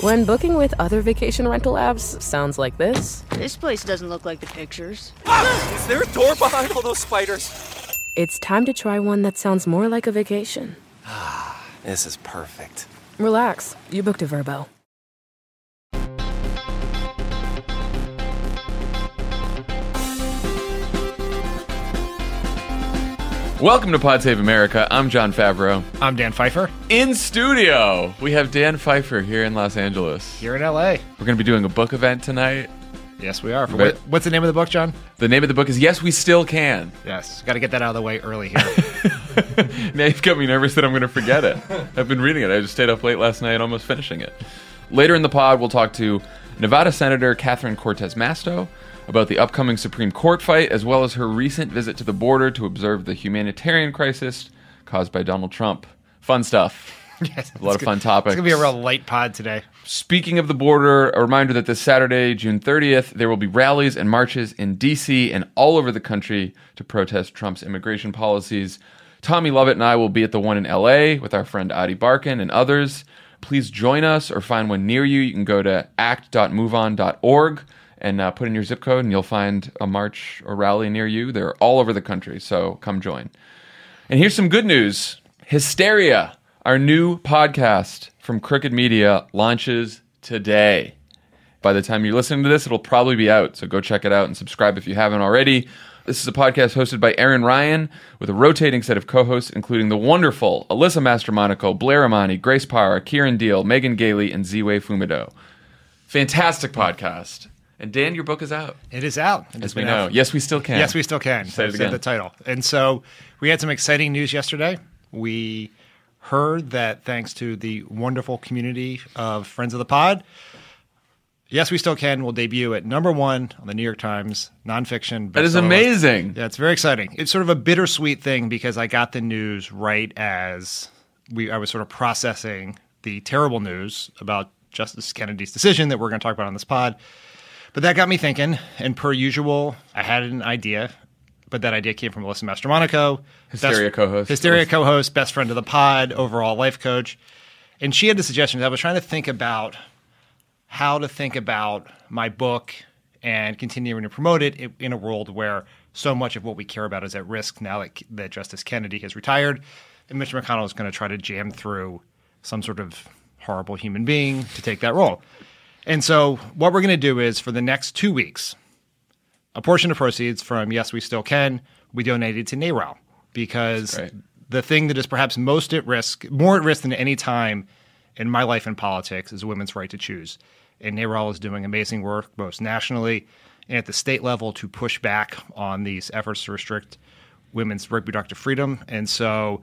When booking with other vacation rental apps sounds like this, This place doesn't look like the pictures. Is there a door behind all those spiders? it's time to try one that sounds more like a vacation. Ah, this is perfect. Relax, you booked a Vrbo. Welcome to Pod Save America. I'm Jon Favreau. I'm Dan Pfeiffer In studio, we have Dan Pfeiffer here in Los Angeles. here in LA. We're going to be doing a book event tonight. Yes, we are. For what, what's the name of the book, Jon? The name of the book is Yes, We Still Can. Yes, got to get that out of the way early here. Now you've got me nervous that I'm going to forget it. I've been reading it. I just stayed up late last night, almost finishing it. Later in the pod, we'll talk to Nevada Senator Catherine Cortez Masto about the upcoming Supreme Court fight, as well as her recent visit to the border to observe the humanitarian crisis caused by Donald Trump. Fun stuff. yes, A lot of fun topics. It's gonna be a real light pod today. Speaking of the border, a reminder that this Saturday, June 30th, there will be rallies and marches in D.C. and all over the country to protest Trump's immigration policies. Tommy Lovett and I will be at the one in L.A. with our friend Ady Barkan and others. Please join us or find one near you. You can go to act.moveon.org and uh, put in your zip code, and you'll find a march or rally near you. They're all over the country, so come join. And here's some good news Hysteria, our new podcast from Crooked Media, launches today. By the time you're listening to this, it'll probably be out. So go check it out and subscribe if you haven't already. This is a podcast hosted by Erin Ryan with a rotating set of co hosts, including the wonderful Alyssa Mastromonaco, Blair Imani, Grace Parra, Kieran Deal, Megan Gailey, and Ziwe Fumudoh. Fantastic podcast. And Dan, your book is out. It is out. It As we know. out. Yes, we still can. Yes, we still can. Say it Said again. the title. And so we had some exciting news yesterday. We heard that thanks to the wonderful community of friends of the pod, Yes, we still can. will debut at number one on the New York Times nonfiction. That is list. amazing. Yeah, it's very exciting. It's sort of a bittersweet thing because I got the news right as we I was sort of processing the terrible news about Justice Kennedy's decision that we're going to talk about on this pod. But that got me thinking, and per usual, I had an idea, but that idea came from Alyssa Mastromonaco, Hysteria co-host. Hysteria co-host, best friend of the pod, overall life coach, and she had the suggestion. I was trying to think about how to think about my book and continuing to promote it in a world where so much of what we care about is at risk now that, that Justice Kennedy has retired. And Mitch McConnell is going to try to jam through some sort of horrible human being to take that role. And so, what we're going to do is for the next two weeks, a portion of proceeds from Yes, We Still Can we donated to NARAL because the thing that is perhaps most at risk, more at risk than any time in my life in politics, is women's right to choose. And NARAL is doing amazing work both nationally and at the state level to push back on these efforts to restrict women's reproductive freedom. And so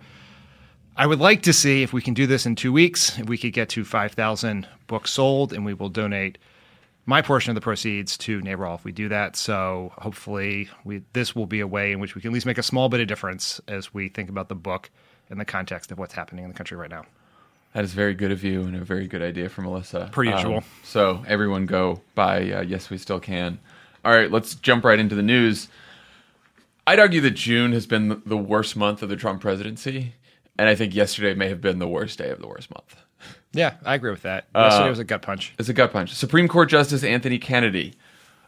I would like to see if we can do this in two weeks, if we could get to 5,000 books sold, and we will donate my portion of the proceeds to NARAL if we do that. So hopefully, we, this will be a way in which we can at least make a small bit of difference as we think about the book in the context of what's happening in the country right now. That is very good of you and a very good idea from Alyssa. Per usual. Um, so everyone go buy uh, Yes We Still Can. All right, let's jump right into the news. I'd argue that June has been the worst month of the Trump presidency, and I think yesterday may have been the worst day of the worst month. Yeah, I agree with that. Yesterday uh, was a gut punch. It's a gut punch. Supreme Court Justice Anthony Kennedy,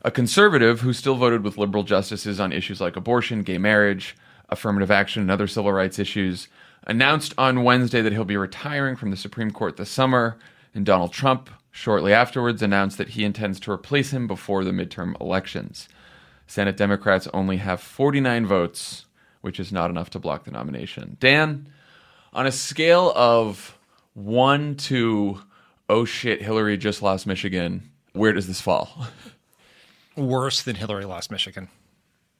a conservative who still voted with liberal justices on issues like abortion, gay marriage, affirmative action, and other civil rights issues, announced on Wednesday that he'll be retiring from the Supreme Court this summer. And Donald Trump, shortly afterwards, announced that he intends to replace him before the midterm elections. Senate Democrats only have 49 votes, which is not enough to block the nomination. Dan, on a scale of one to oh shit, Hillary just lost Michigan, where does this fall? Worse than Hillary lost Michigan.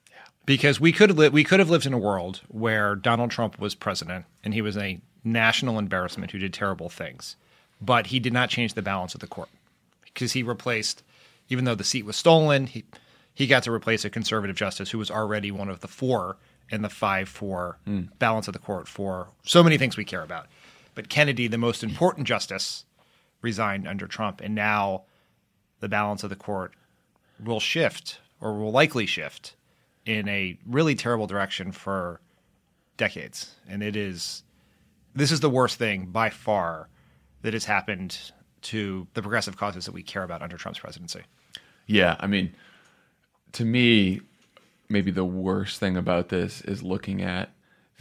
Yeah. Because we could li- we could have lived in a world where Donald Trump was president and he was a national embarrassment who did terrible things, but he did not change the balance of the court because he replaced, even though the seat was stolen, he he got to replace a conservative justice who was already one of the four in the five four hmm. balance of the court for so many things we care about. But Kennedy, the most important justice, resigned under Trump, and now the balance of the court will shift or will likely shift in a really terrible direction for decades. And it is this is the worst thing by far that has happened to the progressive causes that we care about under Trump's presidency. Yeah, I mean, to me, maybe the worst thing about this is looking at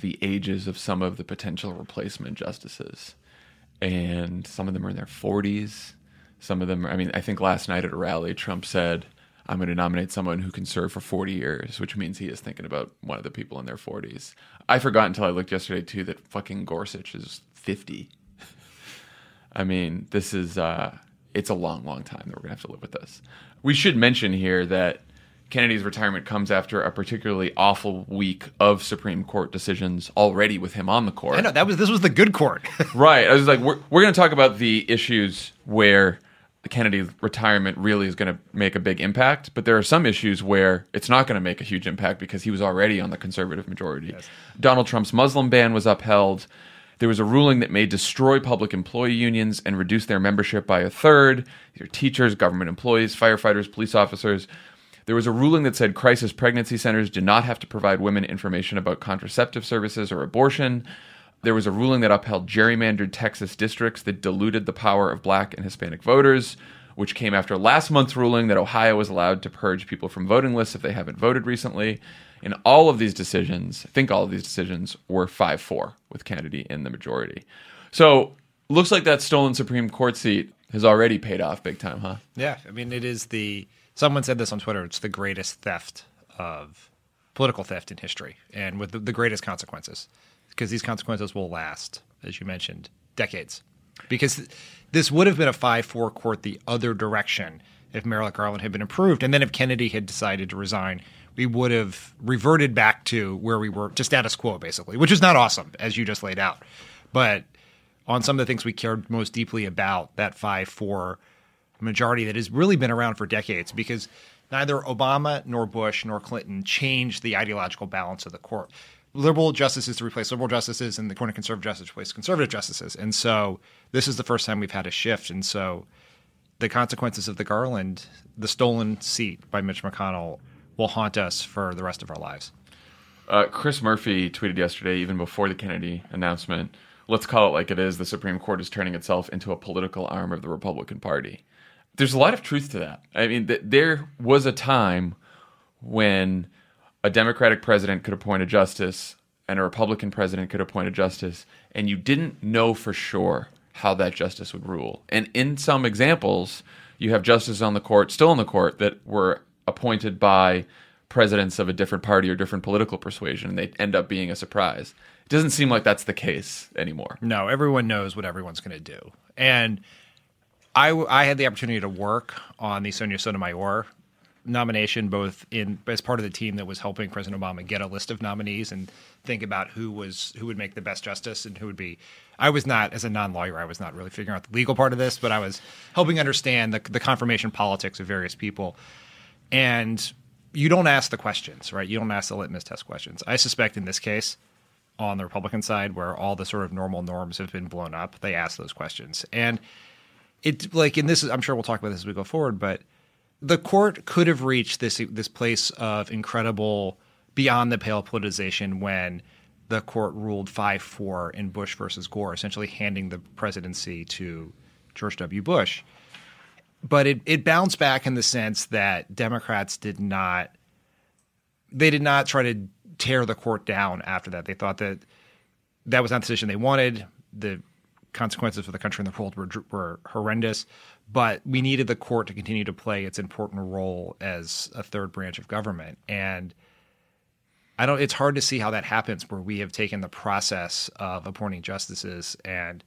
the ages of some of the potential replacement justices. And some of them are in their 40s. Some of them, I mean, I think last night at a rally, Trump said, I'm going to nominate someone who can serve for 40 years, which means he is thinking about one of the people in their 40s. I forgot until I looked yesterday, too, that fucking Gorsuch is 50. I mean, this is, uh, it's a long, long time that we're going to have to live with this. We should mention here that Kennedy's retirement comes after a particularly awful week of Supreme Court decisions already with him on the court. I know that was this was the good court. right. I was like, we're, we're going to talk about the issues where Kennedy's retirement really is going to make a big impact, but there are some issues where it's not going to make a huge impact because he was already on the conservative majority. Yes. Donald Trump's Muslim ban was upheld. There was a ruling that may destroy public employee unions and reduce their membership by a third. These are teachers, government employees, firefighters, police officers. There was a ruling that said crisis pregnancy centers do not have to provide women information about contraceptive services or abortion. There was a ruling that upheld gerrymandered Texas districts that diluted the power of black and Hispanic voters, which came after last month's ruling that Ohio was allowed to purge people from voting lists if they haven't voted recently. And all of these decisions, I think all of these decisions were 5 4 with Kennedy in the majority. So looks like that stolen Supreme Court seat has already paid off big time, huh? Yeah. I mean, it is the, someone said this on Twitter, it's the greatest theft of political theft in history and with the, the greatest consequences because these consequences will last, as you mentioned, decades. Because this would have been a 5 4 court the other direction if Merrick Garland had been approved. And then if Kennedy had decided to resign, we would have reverted back to where we were, to status quo, basically, which is not awesome, as you just laid out. But on some of the things we cared most deeply about, that 5 4 majority that has really been around for decades, because neither Obama nor Bush nor Clinton changed the ideological balance of the court. Liberal justices to replace liberal justices, and the court of conservative justices to replace conservative justices. And so this is the first time we've had a shift. And so the consequences of the Garland, the stolen seat by Mitch McConnell, will haunt us for the rest of our lives. Uh, Chris Murphy tweeted yesterday, even before the Kennedy announcement, let's call it like it is. The Supreme Court is turning itself into a political arm of the Republican Party. There's a lot of truth to that. I mean, th- there was a time when a Democratic president could appoint a justice and a Republican president could appoint a justice, and you didn't know for sure how that justice would rule. And in some examples, you have justices on the court, still on the court, that were appointed by presidents of a different party or different political persuasion, and they end up being a surprise. It doesn't seem like that's the case anymore. No, everyone knows what everyone's going to do. And I, I had the opportunity to work on the Sonia Sotomayor nomination, both in as part of the team that was helping President Obama get a list of nominees and think about who was who would make the best justice and who would be. I was not, as a non lawyer, I was not really figuring out the legal part of this, but I was helping understand the, the confirmation politics of various people. And you don't ask the questions, right? You don't ask the litmus test questions. I suspect in this case, on the Republican side, where all the sort of normal norms have been blown up, they ask those questions. And it, like, in this, I'm sure we'll talk about this as we go forward, but the court could have reached this this place of incredible beyond the pale politicization when the court ruled 5-4 in Bush versus Gore, essentially handing the presidency to George W. Bush. But it, it bounced back in the sense that Democrats did not they did not try to tear the court down after that. They thought that that was not the decision they wanted. The consequences for the country and the world were, were horrendous but we needed the court to continue to play its important role as a third branch of government. And i don't it's hard to see how that happens where we have taken the process of appointing justices and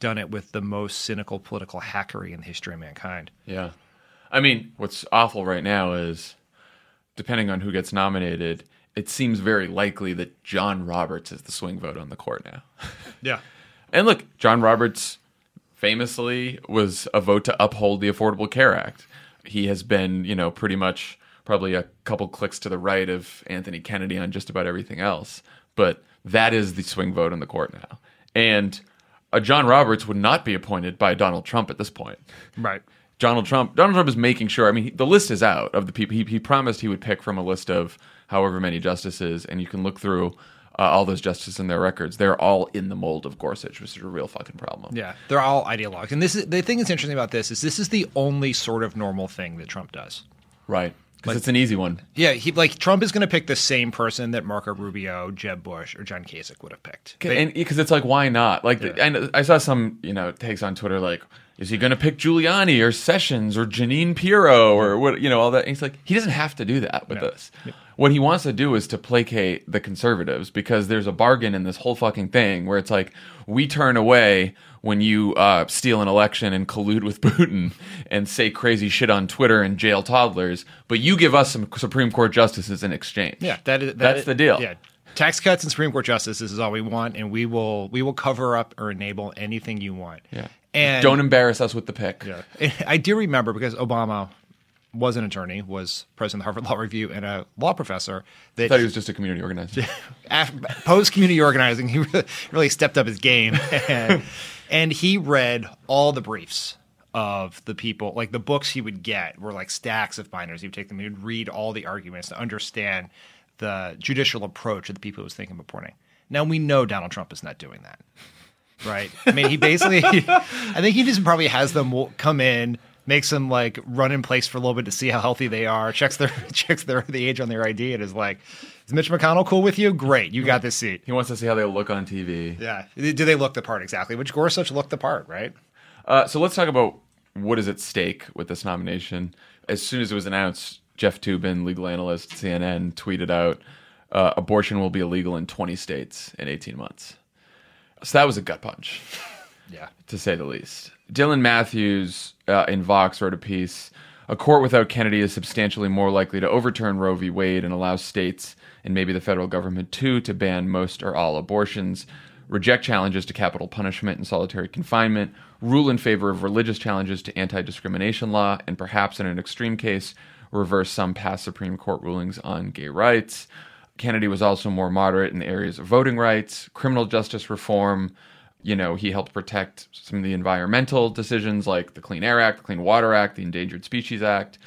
done it with the most cynical political hackery in the history of mankind. Yeah. I mean what's awful right now is depending on who gets nominated it seems very likely that john roberts is the swing vote on the court now. Yeah and look john roberts famously was a vote to uphold the Affordable Care Act. He has been, you know, pretty much probably a couple clicks to the right of Anthony Kennedy on just about everything else. But that is the swing vote in the court now. And a John Roberts would not be appointed by Donald Trump at this point. Right. Donald Trump Donald Trump is making sure I mean the list is out of the people he, he promised he would pick from a list of however many justices and you can look through uh, all those justices in their records, they're all in the mold of Gorsuch, which is a real fucking problem. Yeah, they're all ideologues. And this is the thing that's interesting about this is this is the only sort of normal thing that Trump does. Right. Because it's an easy one. Yeah, he like Trump is going to pick the same person that Marco Rubio, Jeb Bush, or John Kasich would have picked. Because it's like, why not? Like, I, know- I saw some, you know, takes on Twitter like, is he going to pick Giuliani or Sessions or Jeanine Pirro or what? You know, all that. And he's like, he doesn't have to do that with No. this. What he wants to do is to placate the conservatives because there's a bargain in this whole fucking thing where it's like we turn away when you uh, steal an election and collude with Putin and say crazy shit on Twitter and jail toddlers, but you give us some Supreme Court justices in exchange. yeah, that is that that's is- the deal. Yeah, tax cuts and Supreme Court justices is all we want, and we will we will cover up or enable anything you want. Yeah. and Don't embarrass us with the pick. Yeah. I do remember because Obama was an attorney, was president of the Harvard Law Review, and a law professor. That I thought he was just a community organizer. post community organizing, he really, stepped up his game, and, and he read all the briefs of the people. Like the books he would get were like stacks of binders. He would take them. He would read all the arguments to understand the judicial approach of the people he was thinking of appointing. Now we know Donald Trump is not doing that. Right. I mean, he basically, I think he just probably has them come in, makes them like run in place for a little bit to see how healthy they are, checks their checks their the age on their ID, and is like, "Is Mitch McConnell cool with you? Great, you got this seat." He wants to see how they look on TV. Yeah. Do they look the part exactly? Which Gorsuch looked the part, right? Uh, so let's talk about what is at stake with this nomination. As soon as it was announced, Jeff Toobin, legal analyst, CNN, tweeted out, uh, "Abortion will be illegal in 20 states in 18 months." So that was a gut punch. Yeah. to say the least. Dylan Matthews uh, in Vox wrote a piece. A court without Kennedy is substantially more likely to overturn Roe v. Wade and allow states and maybe the federal government too to ban most or all abortions, reject challenges to capital punishment and solitary confinement, rule in favor of religious challenges to anti discrimination law, and perhaps in an extreme case, reverse some past Supreme Court rulings on gay rights. Kennedy was also more moderate in the areas of voting rights, criminal justice reform. You know, he helped protect some of the environmental decisions like the Clean Air Act, the Clean Water Act, the Endangered Species Act.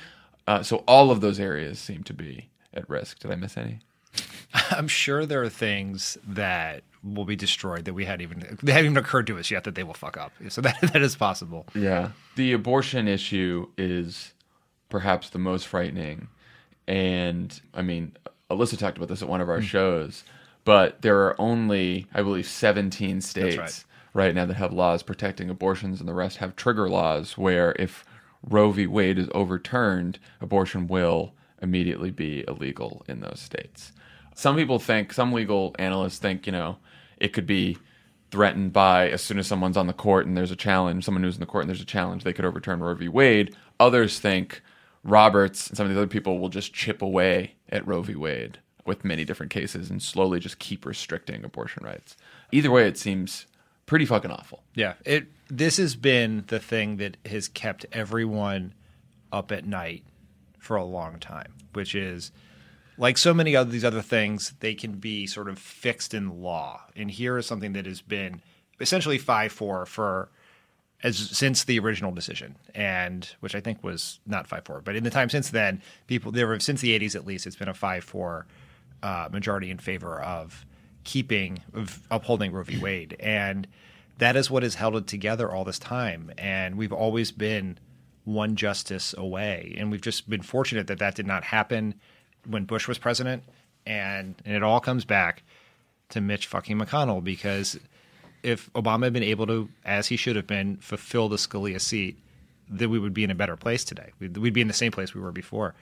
Uh, so all of those areas seem to be at risk. Did I miss any? I'm sure there are things that will be destroyed that we hadn't even they haven't even occurred to us yet that they will fuck up. So that that is possible. Yeah. The abortion issue is perhaps the most frightening. And I mean, Alyssa talked about this at one of our shows, but there are only, I believe, 17 states right. right. now that have laws protecting abortions, and the rest have trigger laws where if Roe v. Wade is overturned, abortion will immediately be illegal in those states. Some people think, some legal analysts think, you know, it could be threatened by as soon as someone's on the court and there's a challenge, someone who's in the court and there's a challenge, they could overturn Roe v. Wade. Others think Roberts and some of the other people will just chip away at Roe v. Wade with many different cases and slowly just keep restricting abortion rights. Either way, it seems pretty fucking awful. Yeah. It this has been the thing that has kept everyone up at night for a long time, which is like so many of these other things, they can be sort of fixed in law. And here is something that has been essentially five four for as since the original decision, and which I think was not five four, but in the time since then, people there were since the eighties at least, it's been a five four uh, majority in favor of keeping of upholding Roe v. Wade, and that is what has held it together all this time. And we've always been one justice away, and we've just been fortunate that that did not happen when Bush was president, and and it all comes back to Mitch fucking McConnell because if Obama had been able to, as he should have been, fulfill the Scalia seat, then we would be in a better place today. We'd, we'd be in the same place we were before.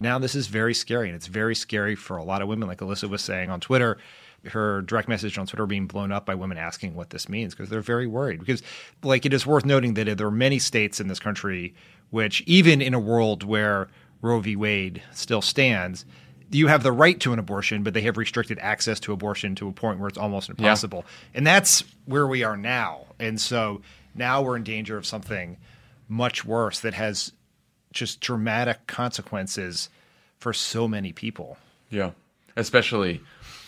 Now this is very scary, and it's very scary for a lot of women. Like Alyssa was saying on Twitter, her direct message on Twitter being blown up by women asking what this means because they're very worried. Because, like, it is worth noting that there are many states in this country which, even in a world where Roe v. Wade still stands, you have the right to an abortion, but they have restricted access to abortion to a point where it's almost impossible. And that's where we are now. And so now we're in danger of something much worse that has just dramatic consequences for so many people. Yeah. Especially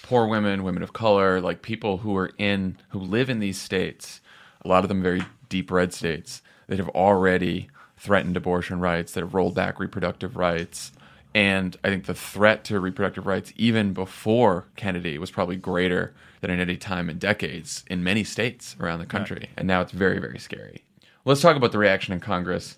poor women, women of color, like people who are in, who live in these states, a lot of them very deep red states that have already threatened abortion rights, that have rolled back reproductive rights. And I think the threat to reproductive rights, even before Kennedy, was probably greater than at any time in decades in many states around the country. And now it's very, very scary. Let's talk about the reaction in Congress.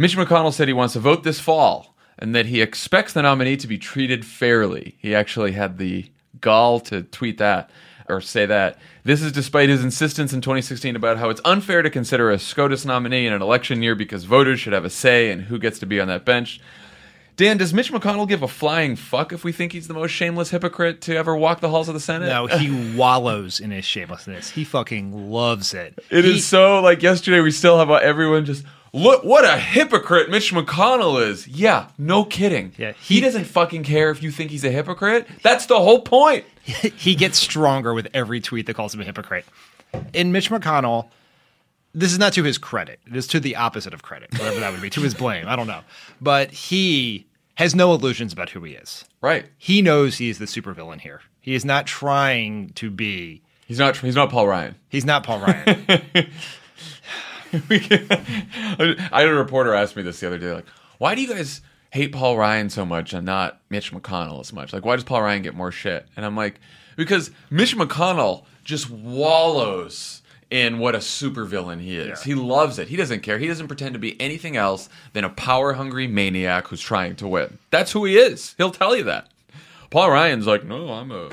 Mitch McConnell said he wants to vote this fall and that he expects the nominee to be treated fairly. He actually had the gall to tweet that or say that. This is despite his insistence in 2016 about how it's unfair to consider a SCOTUS nominee in an election year because voters should have a say in who gets to be on that bench. Dan, does Mitch McConnell give a flying fuck if we think he's the most shameless hypocrite to ever walk the halls of the Senate? No, he wallows in his shamelessness. He fucking loves it. It He- is so like yesterday. We still have uh, everyone just look what a hypocrite Mitch McConnell is. Yeah, no kidding. Yeah, he, he- doesn't fucking care if you think he's a hypocrite. That's the whole point. he gets stronger with every tweet that calls him a hypocrite. In Mitch McConnell, this is not to his credit. It is to the opposite of credit, whatever that would be, to his blame. I don't know. But he has no illusions about who he is. Right. He knows he is the supervillain here. He is not trying to be. He's not. He's not Paul Ryan. He's not Paul Ryan. I had a reporter ask me this the other day, like, why do you guys hate Paul Ryan so much and not Mitch McConnell as much? Like, why does Paul Ryan get more shit? And I'm like, because Mitch McConnell just wallows in what a supervillain he is. Yeah. He loves it. He doesn't care. He doesn't pretend to be anything else than a power hungry maniac who's trying to win. That's who he is. He'll tell you that. Paul Ryan's like, no, I'm a,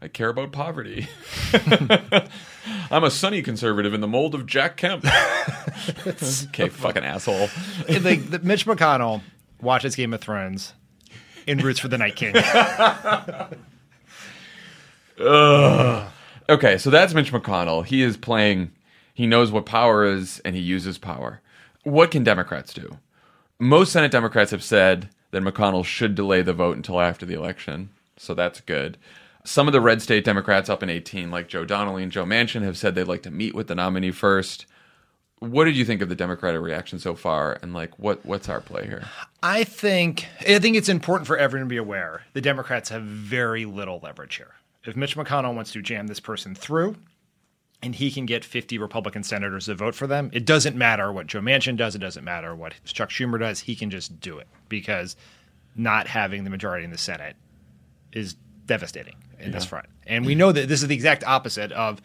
I care about poverty. I'm a sunny conservative in the mold of Jack Kemp. okay, fucking asshole. like the, Mitch McConnell watches Game of Thrones and roots for the Night King. Okay, so that's Mitch McConnell. He is playing, he knows what power is and he uses power. What can Democrats do? Most Senate Democrats have said that McConnell should delay the vote until after the election, so that's good. Some of the red state Democrats up in 18, like Joe Donnelly and Joe Manchin, have said they'd like to meet with the nominee first. What did you think of the Democratic reaction so far, and like what what's our play here? I think I think it's important for everyone to be aware the Democrats have very little leverage here. If Mitch McConnell wants to jam this person through and he can get 50 Republican senators to vote for them, it doesn't matter what Joe Manchin does, it doesn't matter what Chuck Schumer does, he can just do it because not having the majority in the Senate is devastating in this front. And we know that this is the exact opposite of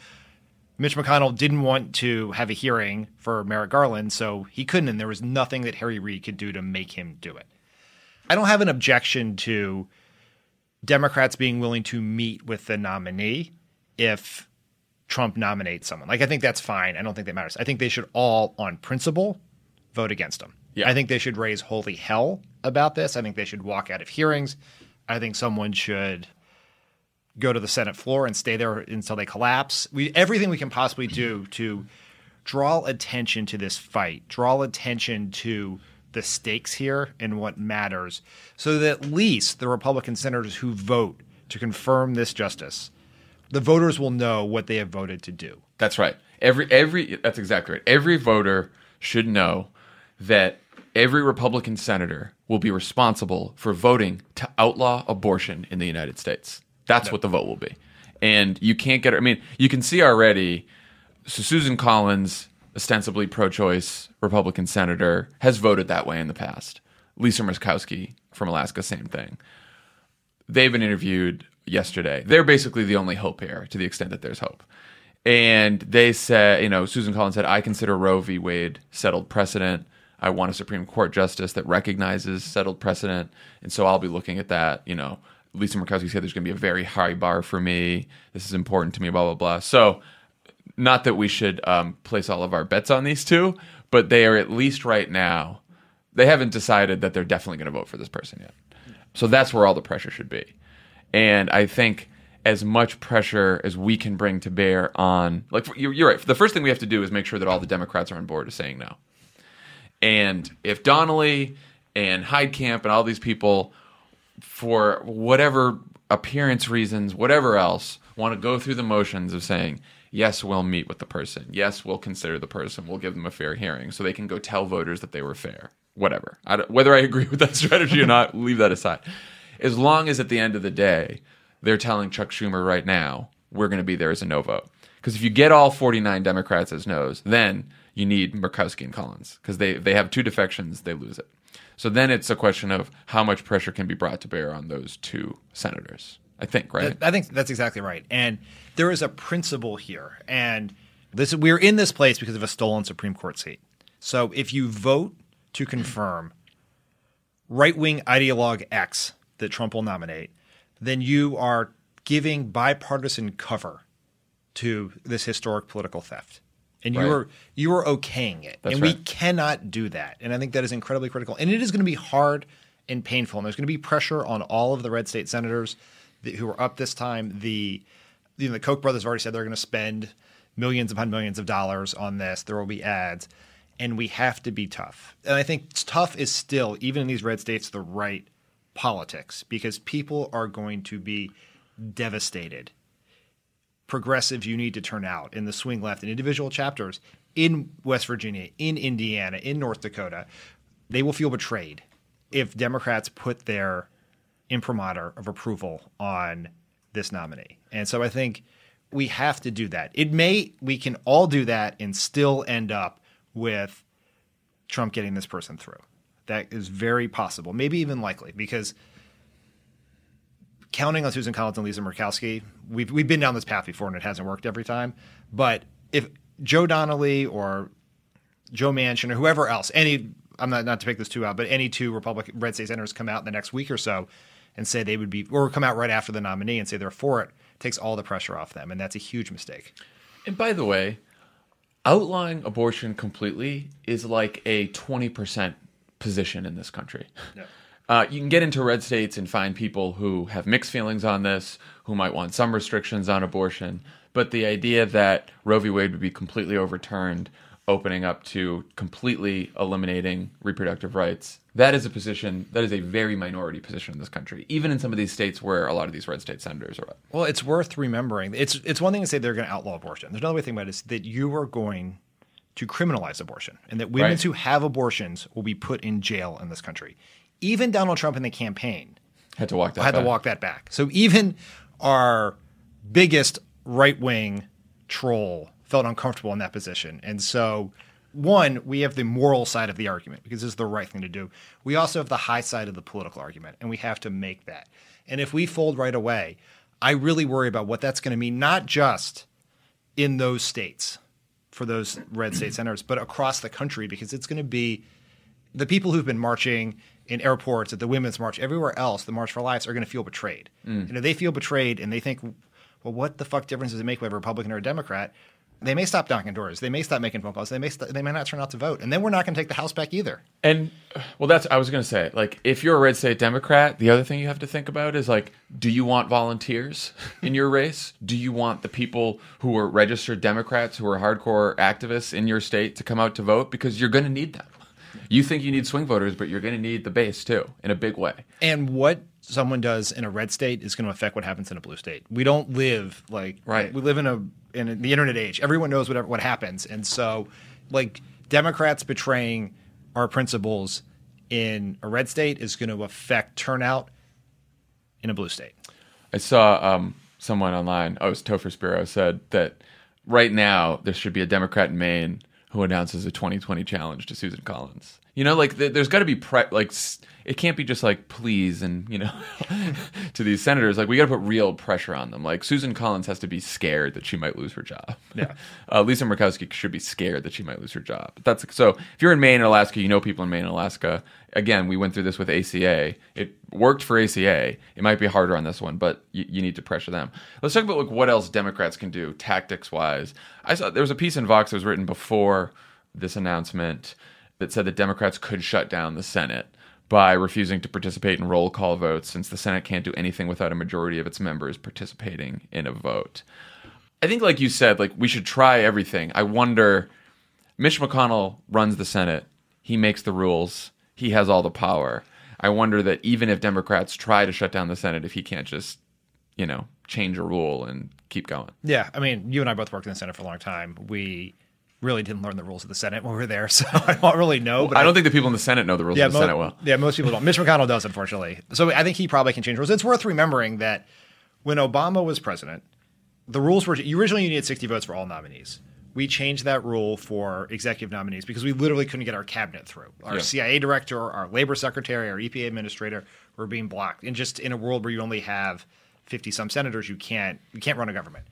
Mitch McConnell didn't want to have a hearing for Merrick Garland, so he couldn't, and there was nothing that Harry Reid could do to make him do it. I don't have an objection to Democrats being willing to meet with the nominee if Trump nominates someone. Like, I think that's fine. I don't think that matters. I think they should all, on principle, vote against him. Yeah. I think they should raise holy hell about this. I think they should walk out of hearings. I think someone should go to the Senate floor and stay there until they collapse. We everything we can possibly do to draw attention to this fight, draw attention to the stakes here and what matters, so that at least the Republican senators who vote to confirm this justice, the voters will know what they have voted to do. That's right. Every every that's exactly right. Every voter should know that every Republican senator will be responsible for voting to outlaw abortion in the United States. That's what the vote will be. And you can't get I mean, you can see already so Susan Collins, ostensibly pro-choice Republican senator, has voted that way in the past. Lisa Murkowski from Alaska, same thing. They've been interviewed yesterday. They're basically the only hope here, to the extent that there's hope. And they said, you know, Susan Collins said, I consider Roe v. Wade settled precedent. I want a Supreme Court justice that recognizes settled precedent. And so I'll be looking at that. You know, Lisa Murkowski said there's going to be a very high bar for me. This is important to me, blah, blah, blah. So, not that we should um, place all of our bets on these two, but they are at least right now, they haven't decided that they're definitely going to vote for this person yet. So that's where all the pressure should be. And I think as much pressure as we can bring to bear on, like, you're, right. The first thing we have to do is make sure that all the Democrats are on board to saying no. And if Donnelly and Heitkamp and all these people, for whatever appearance reasons, whatever else, want to go through the motions of saying, yes, we'll meet with the person. Yes, we'll consider the person. We'll give them a fair hearing so they can go tell voters that they were fair. Whatever. I whether I agree with that strategy or not, leave that aside. As long as at the end of the day, they're telling Chuck Schumer right now, we're going to be there as a no vote. Because if you get all 49 Democrats as no's, then you need Murkowski and Collins because they they have two defections, they lose it. So then it's a question of how much pressure can be brought to bear on those two senators. I think, right? I think that's exactly right. And there is a principle here. And this we're in this place because of a stolen Supreme Court seat. So if you vote to confirm right wing ideologue X that Trump will nominate, then you are giving bipartisan cover to this historic political theft. And you Right. are you are okaying it. That's and we cannot do that. And I think that is incredibly critical. And it is going to be hard and painful. And there's going to be pressure on all of the red state senators that, who are up this time. The you know, the Koch brothers have already said they're going to spend millions upon millions of dollars on this. There will be ads. And we have to be tough. And I think tough is still, even in these red states, the right politics because people are going to be devastated progressives you need to turn out in the swing left in individual chapters in West Virginia, in Indiana, in North Dakota, they will feel betrayed if Democrats put their imprimatur of approval on this nominee. And so I think we have to do that. It may, we can all do that and still end up with Trump getting this person through. That is very possible, maybe even likely, because counting on Susan Collins and Lisa Murkowski, we've we've been down this path before and it hasn't worked every time. But if Joe Donnelly or Joe Manchin or whoever else, any I'm not not to pick this two out, but any two Republican red state senators come out in the next week or so and say they would be or come out right after the nominee and say they're for it, takes all the pressure off them. And that's a huge mistake. And by the way, outlawing abortion completely is like a 20% position in this country. Uh, you can get into red states and find people who have mixed feelings on this, who might want some restrictions on abortion. But the idea that Roe v. Wade would be completely overturned, opening up to completely eliminating reproductive rights, that is a position, that is a very minority position in this country, even in some of these states where a lot of these red state senators are. Well, it's worth remembering. It's it's one thing to say they're going to outlaw abortion. There's another way to think about it is that you are going to criminalize abortion, and that women Right. who have abortions will be put in jail in this country. Even Donald Trump in the campaign Had to walk that had to walk that back. So even our biggest right wing troll felt uncomfortable in that position. And so, one, we have the moral side of the argument because this is the right thing to do. We also have the high side of the political argument, and we have to make that. And if we fold right away, I really worry about what that's going to mean, not just in those states for those red state senators, but across the country because it's going to be the people who've been marching in airports at the Women's March, everywhere else, the March for Lives, are going to feel betrayed. Mm. And if they feel betrayed and they think, well, what the fuck difference does it make whether a Republican or a Democrat? They may stop knocking doors. They may stop making phone calls. They may st- they may not turn out to vote, and then we're not going to take the House back either. And well, that's I was going to say. Like, if you're a red state Democrat, the other thing you have to think about is like, do you want volunteers in your race? Do you want the people who are registered Democrats, who are hardcore activists in your state, to come out to vote? Because you're going to need them. You think you need swing voters, but you're going to need the base too, in a big way. And what someone does in a red state is going to affect what happens in a blue state. We don't live like Right. We live in a in the internet age. Everyone knows whatever what happens, and so like Democrats betraying our principles in a red state is going to affect turnout in a blue state. I saw um, someone online, oh, it was Topher Spiro, said that right now there should be a Democrat in Maine who announces a 2020 challenge to Susan Collins. You know, like th- there's got to be pre- like it can't be just like please and you know to these senators. Like we got to put real pressure on them. Like Susan Collins has to be scared that she might lose her job. Yeah. uh, Lisa Murkowski should be scared that she might lose her job. That's so. If you're in Maine and Alaska, you know people in Maine and Alaska. Again, we went through this with ACA. It worked for ACA. It might be harder on this one, but you, you need to pressure them. Let's talk about like what else Democrats can do tactics wise. I saw there was a piece in Vox that was written before this announcement that said that Democrats could shut down the Senate by refusing to participate in roll call votes since the Senate can't do anything without a majority of its members participating in a vote. I think, like you said, like we should try everything. I wonder. Mitch McConnell runs the Senate. He makes the rules. He has all the power. I wonder that even if Democrats try to shut down the Senate, if he can't just, you know, change a rule and keep going. Yeah, I mean, you and I both worked in the Senate for a long time. We really didn't learn the rules of the Senate when we were there, so I don't really know. But I don't think the people in the Senate know the rules yeah, of the mo- Senate well. Yeah, most people don't. Mitch McConnell does, unfortunately. So I think he probably can change rules. It's worth remembering that when Obama was president, the rules were originally you needed 60 votes for all nominees. we changed that rule for executive nominees because we literally couldn't get our cabinet through. Our Yeah. CIA director, our labor secretary, our EPA administrator were being blocked. And just in a world where you only have 50 some senators, you can't you can't run a government.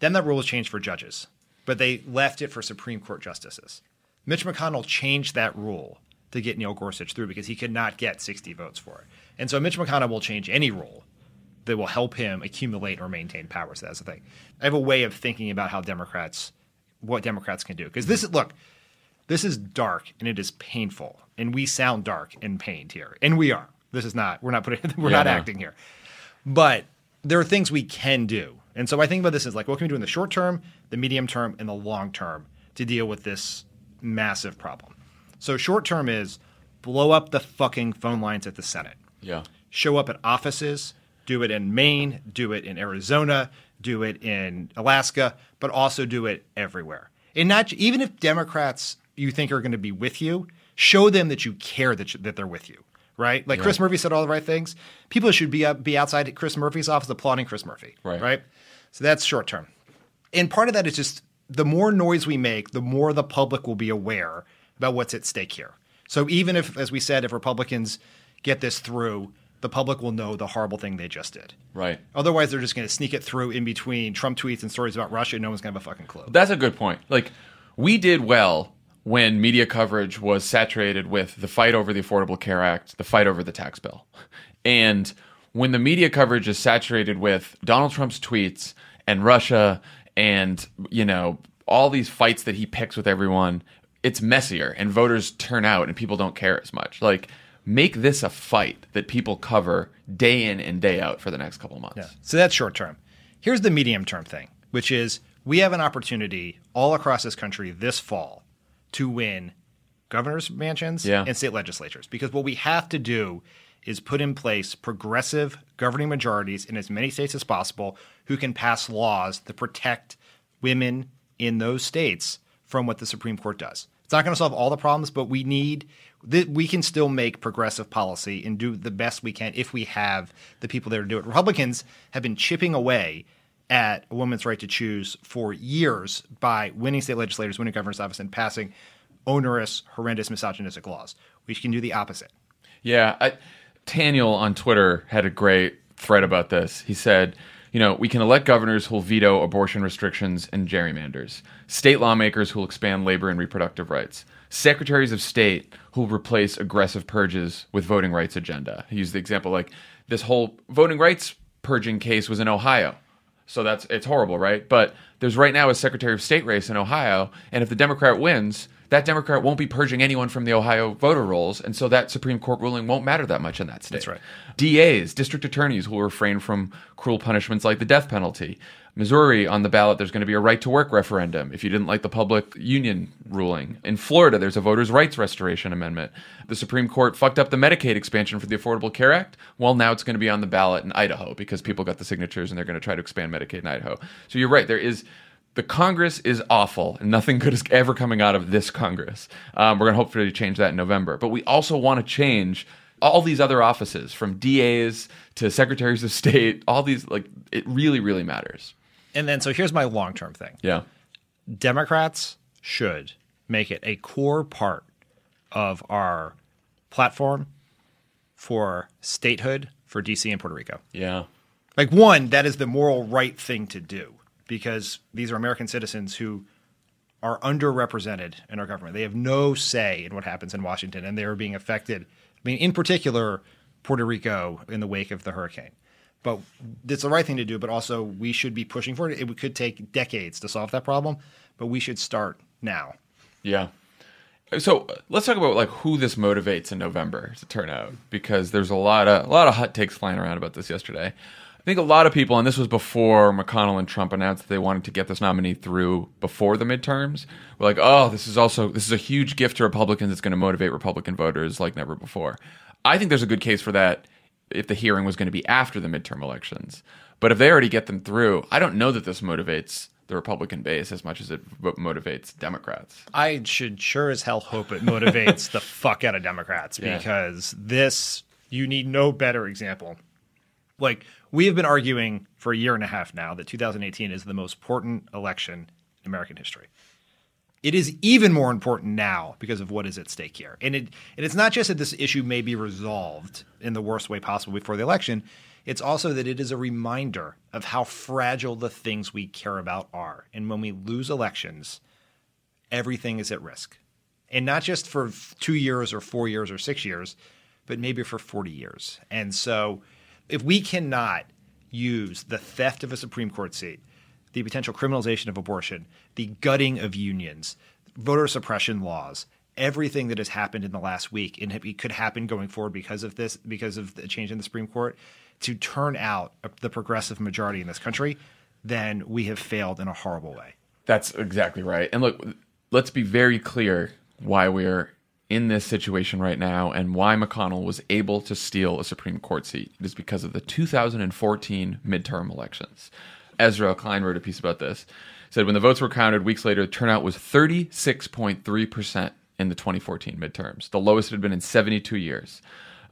Then that rule was changed for judges, but they left it for Supreme Court justices. Mitch McConnell changed that rule to get Neil Gorsuch through because he could not get 60 votes for it. And so Mitch McConnell will change any rule that will help him accumulate or maintain power. So that's the thing. I have a way of thinking about how Democrats, what Democrats can do. Because this is, look, this is dark and it is painful. And we sound dark and pained here. And we are. This is not, we're not putting, we're Yeah, not no. acting here. But there are things we can do. And so I think about this as like, what can we do in the short term, the medium term, and the long term to deal with this massive problem? So short term is blow up the fucking phone lines at the Senate Yeah. show up at offices, do it in Maine, do it in Arizona, do it in Alaska, but also do it everywhere. And not even if Democrats you think are going to be with you, show them that you care that, you, that they're with you, right? Like Chris Murphy said all the right things. People should be up, be outside Chris Murphy's office applauding Chris Murphy, Right. Right. So that's short term. And part of that is just the more noise we make, the more the public will be aware about what's at stake here. So even if, as we said, if Republicans get this through, the public will know the horrible thing they just did. Right. Otherwise, they're just going to sneak it through in between Trump tweets and stories about Russia. And no one's going to have a fucking clue. That's a good point. Like, we did well when media coverage was saturated with the fight over the Affordable Care Act, the fight over the tax bill. And when the media coverage is saturated with Donald Trump's tweets and Russia and, you know, all these fights that he picks with everyone, it's messier and voters turn out and people don't care as much. Like, make this a fight that people cover day in and day out for the next couple months. Yeah. So that's short term. Here's the medium term thing, which is we have an opportunity all across this country this fall to win governor's mansions Yeah. and state legislatures. Because what we have to do is put in place progressive governing majorities in as many states as possible who can pass laws that protect women in those states from what the Supreme Court does. It's not going to solve all the problems, but we need th- we can still make progressive policy and do the best we can if we have the people there to do it. Republicans have been chipping away at a woman's right to choose for years by winning state legislators, winning governor's office, and passing onerous, horrendous, misogynistic laws. We can do the opposite. Yeah, I, Daniel on Twitter had a great thread about this. He said, you know, we can elect governors who'll veto abortion restrictions and gerrymanders, state lawmakers who'll expand labor and reproductive rights, secretaries of state who'll replace aggressive purges with voting rights agenda. He used the example like this whole voting rights purging case was in Ohio. So that's it's horrible, right? But there's right now a Secretary of State race in Ohio, and if the Democrat wins, that Democrat won't be purging anyone from the Ohio voter rolls, and so that Supreme Court ruling won't matter that much in that state. That's right. DAs, district attorneys, will refrain from cruel punishments like the death penalty. Missouri, on the ballot, there's going to be a right to work referendum if you didn't like the public union ruling. In Florida, there's a voters' rights restoration amendment. The Supreme Court fucked up the Medicaid expansion for the Affordable Care Act. Well, now it's going to be on the ballot in Idaho because people got the signatures and they're going to try to expand Medicaid in Idaho. So you're right. There is the Congress is awful, and nothing good is ever coming out of this Congress. Um, we're going to hopefully change that in November. But we also want to change all these other offices, from DAs to secretaries of state. All these, like, it really, really matters. And then, so here's my long term thing. Yeah, Democrats should make it a core part of our platform for statehood for DC and Puerto Rico. yeah, Like, one, that is the moral right thing to do because these are American citizens who are underrepresented in our government. They have no say in what happens in Washington, and they are being affected. I mean, in particular, Puerto Rico in the wake of the hurricane. But it's the right thing to do, but also we should be pushing for it. It could take decades to solve that problem, but we should start now. yeah. So uh, let's talk about like who this motivates in November to turn out because there's a lot of a lot of hot takes flying around about this yesterday. I think a lot of people, and this was before McConnell and Trump announced that they wanted to get this nominee through before the midterms, were like, "Oh, this is also this is a huge gift to Republicans. It's going to motivate Republican voters like never before." I think there's a good case for that if the hearing was going to be after the midterm elections. But if they already get them through, I don't know that this motivates the Republican base as much as it motivates Democrats. I should sure as hell hope it motivates the fuck out of Democrats Yeah. because this, you need no better example. Like, we have been arguing for a year and a half now that 2018 is the most important election in American history. It is even more important now because of what is at stake here. And it and it's not just that this issue may be resolved in the worst way possible before the election. It's also that it is a reminder of how fragile the things we care about are. And when we lose elections, everything is at risk. And not just for two years or four years or six years, but maybe for 40 years. And so if we cannot use the theft of a Supreme Court seat, the potential criminalization of abortion, the gutting of unions, voter suppression laws, everything that has happened in the last week, and it could happen going forward because of this, because of the change in the Supreme Court, to turn out the progressive majority in this country, then we have failed in a horrible way. That's exactly right. And look, let's be very clear why we're in this situation right now and why McConnell was able to steal a Supreme Court seat. It is because of the 2014 midterm elections. Ezra Klein wrote a piece about this. Said when the votes were counted weeks later, the turnout was 36.3% in the 2014 midterms, the lowest it had been in 72 years.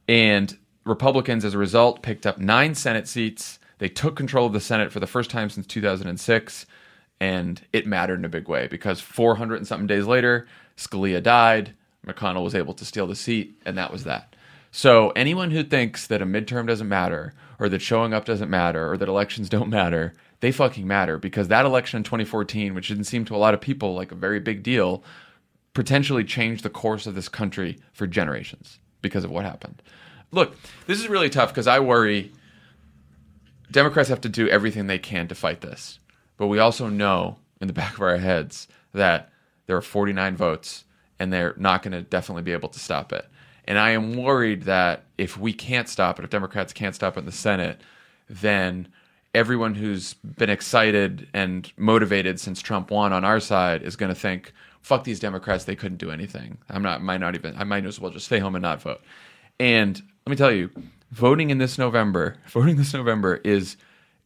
And Republicans, as a result, picked up nine Senate seats. They took control of the Senate for the first time since 2006, and it mattered in a big way because 400 and something days later, Scalia died. McConnell was able to steal the seat, and that was that. So anyone who thinks that a midterm doesn't matter, or that showing up doesn't matter, or that elections don't matter, they fucking matter because that election in 2014, which didn't seem to a lot of people like a very big deal, potentially changed the course of this country for generations because of what happened. Look, this is really tough because I worry Democrats have to do everything they can to fight this. But we also know in the back of our heads that there are 49 votes and they're not going to definitely be able to stop it. And I am worried that if we can't stop it, if Democrats can't stop it in the Senate, then everyone who's been excited and motivated since Trump won on our side is going to think, fuck these Democrats, they couldn't do anything. I'm not, might not even, I might as well just stay home and not vote. And let me tell you, voting in this November, voting this November is,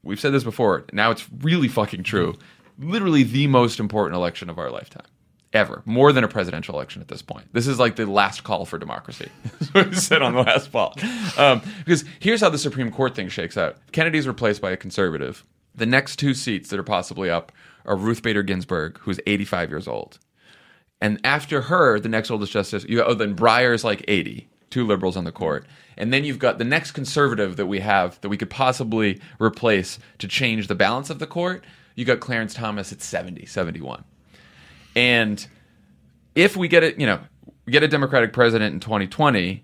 we've said this before, now it's really fucking true, literally the most important election of our lifetime ever, more than a presidential election at this point. This is like the last call for democracy. That's what we said on the last fall. Um, because here's how the Supreme Court thing shakes out Kennedy's replaced by a conservative. The next two seats that are possibly up are Ruth Bader Ginsburg, who's 85 years old. And after her, the next oldest justice, you oh, then Breyer's like 80, two liberals on the court. And then you've got the next conservative that we have that we could possibly replace to change the balance of the court. You got Clarence Thomas at 70, 71. And if we get it, you know, we get a Democratic president in 2020,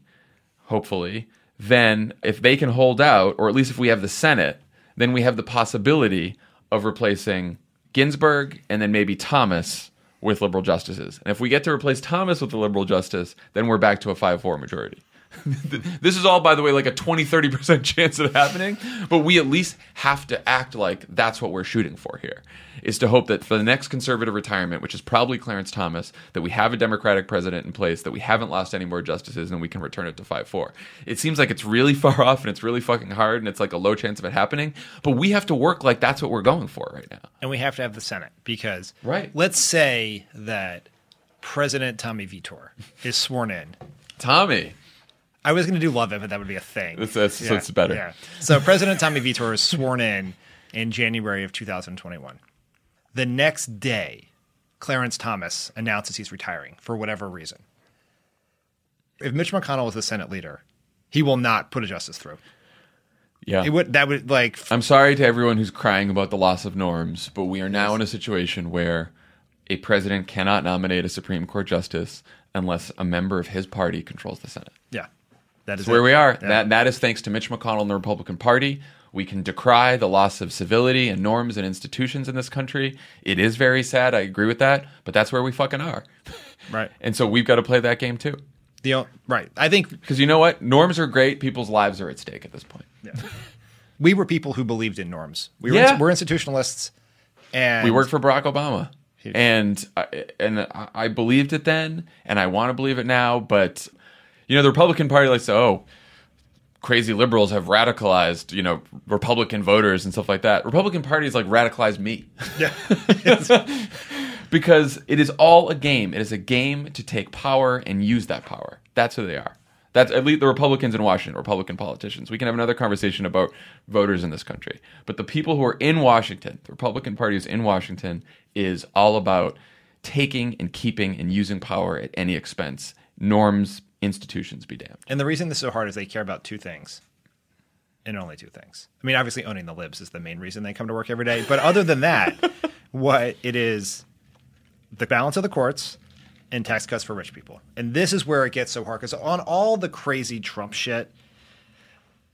hopefully, then if they can hold out, or at least if we have the Senate, then we have the possibility of replacing Ginsburg and then maybe Thomas with liberal justices. And if we get to replace Thomas with a liberal justice, then we're back to a 5 4 majority. this is all, by the way, like a 20, 30% chance of happening, but we at least have to act like that's what we're shooting for here. Is to hope that for the next conservative retirement, which is probably Clarence Thomas, that we have a Democratic president in place, that we haven't lost any more justices, and we can return it to 5 4. It seems like it's really far off and it's really fucking hard and it's like a low chance of it happening, but we have to work like that's what we're going for right now. And we have to have the Senate because, Right. let's say that President Tommy Vietor is sworn in. Tommy. I was going to do Lovett, but that would be a thing. That's- that's- so it's better. Yeah. So President Tommy Vietor is sworn in in January of 2021. The next day, Clarence Thomas announces he's retiring for whatever reason. If Mitch McConnell is the Senate leader, he will not put a justice through. Yeah. It would that would like I'm sorry to everyone who's crying about the loss of norms, but we are now in a situation where a president cannot nominate a Supreme Court justice unless a member of his party controls the Senate. yeah. That is where it. we are. Yeah. That that is thanks to Mitch McConnell and the Republican Party. We can decry the loss of civility and norms and institutions in this country. It is very sad. I agree with that, but that's where we fucking are. Right. And so we've got to play that game too. The right. I think Because you know what? Norms are great. People's lives are at stake at this point. Yeah. we were people who believed in norms. We were Yeah. we're institutionalists, and we worked for Barack Obama, and I, and I believed it then, and I want to believe it now. But you know, the Republican Party likes to oh, crazy liberals have radicalized you know Republican voters and stuff like that. Republican Party is like radicalized me. Yeah. because it is all a game. It is a game to take power and use that power. That's who they are. That's at least the Republicans in Washington, Republican politicians. We can have another conversation about voters in this country. But the people who are in Washington, the Republican Party is in Washington, is all about taking and keeping and using power at any expense. Norms, institutions be damned. And the reason this is so hard is they care about two things. And only two things. I mean, obviously, owning the libs is the main reason they come to work every day. But other than that, what it is the balance of the courts and tax cuts for rich people. And this is where it gets so hard because on all the crazy Trump shit,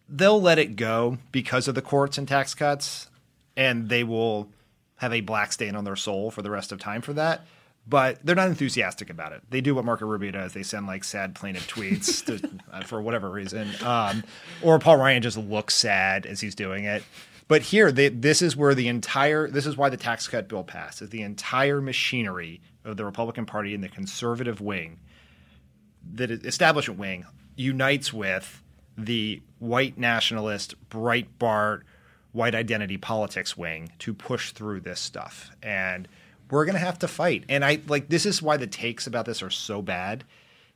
they'll let it go because of the courts and tax cuts, and they will have a black stain on their soul for the rest of time for that. But they're not enthusiastic about it. They do what Marco Rubio does. They send like sad, plaintive tweets to, uh, for whatever reason, um, or Paul Ryan just looks sad as he's doing it. But here, they, this is where the entire this is why the tax cut bill passed. Is the entire machinery of the Republican Party and the conservative wing, the establishment wing, unites with the white nationalist, Breitbart, white identity politics wing to push through this stuff. And we're going to have to fight. And I like this is why the takes about this are so bad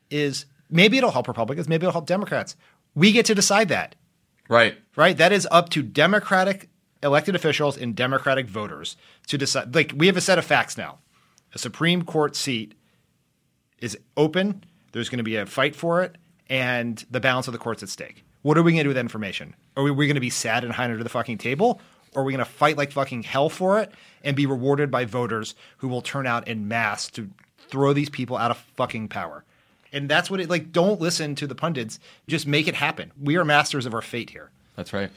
is maybe it'll help Republicans, maybe it'll help Democrats. We get to decide that. Right. Right? That is up to Democratic elected officials and Democratic voters to decide. Like we have a set of facts now. A Supreme Court seat is open. There's going to be a fight for it, and the balance of the court's at stake. What are we going to do with that information? Are we, we going to be sad and hide under the fucking table? Or are we going to fight like fucking hell for it and be rewarded by voters who will turn out in mass to throw these people out of fucking power? And that's what it like. Don't listen to the pundits. Just make it happen. We are masters of our fate here. That's right.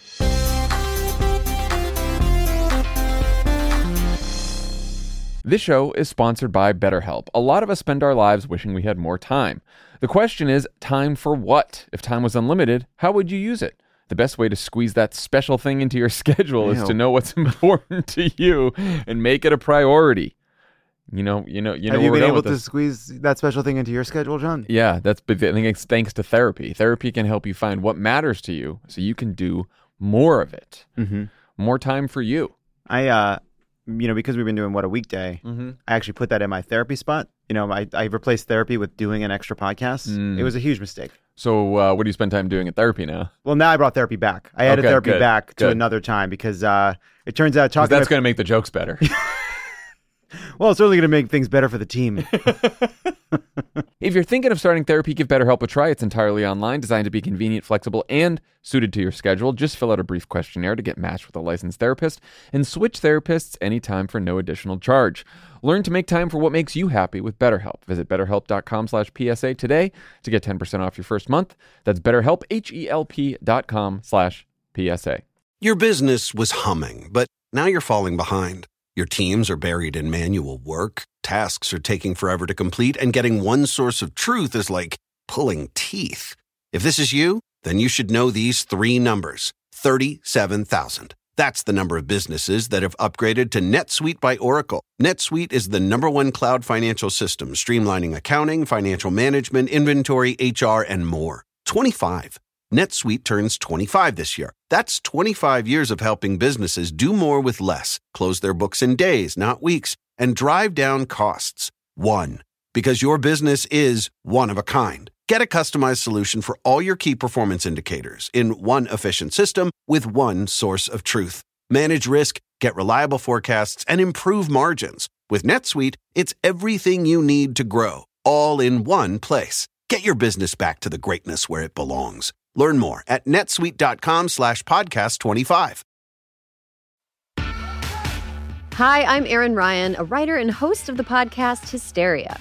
This show is sponsored by BetterHelp. A lot of us spend our lives wishing we had more time. The question is, time for what? If time was unlimited, how would you use it? The best way to squeeze that special thing into your schedule is to know what's important to you and make it a priority. You know, you know, you know. Have you been able to this. squeeze that special thing into your schedule, Jon? Yeah, that's I think it's thanks to therapy. Therapy can help you find what matters to you, so you can do more of it. Mm-hmm. More time for you. I, uh, you know, because we've been doing what a weekday, Mm-hmm. I actually put that in my therapy spot. You know, I, I replaced therapy with doing an extra podcast. Mm. It was a huge mistake. So, uh, what do you spend time doing at therapy now? Well, now I brought therapy back. I added Okay, therapy good, back to another time because uh, it turns out talking. that's with- going to make the jokes better. well, it's certainly going to make things better for the team. if you're thinking of starting therapy, give BetterHelp a try. It's entirely online, designed to be convenient, flexible, and suited to your schedule. Just fill out a brief questionnaire to get matched with a licensed therapist and switch therapists anytime for no additional charge. Learn to make time for what makes you happy with BetterHelp. Visit betterhelp.com slash PSA today to get 10% off your first month. That's betterhelp, H-E-L-P dot com slash PSA. Your business was humming, but now you're falling behind. Your teams are buried in manual work, tasks are taking forever to complete, and getting one source of truth is like pulling teeth. If this is you, then you should know these three numbers 37,000. That's the number of businesses that have upgraded to NetSuite by Oracle. NetSuite is the number one cloud financial system, streamlining accounting, financial management, inventory, HR, and more. 25. NetSuite turns 25 this year. That's 25 years of helping businesses do more with less, close their books in days, not weeks, and drive down costs. One. Because your business is one of a kind. Get a customized solution for all your key performance indicators in one efficient system with one source of truth. Manage risk, get reliable forecasts, and improve margins. With NetSuite, it's everything you need to grow, all in one place. Get your business back to the greatness where it belongs. Learn more at netsuite.com slash podcast 25. Hi, I'm Erin Ryan, a writer and host of the podcast Hysteria.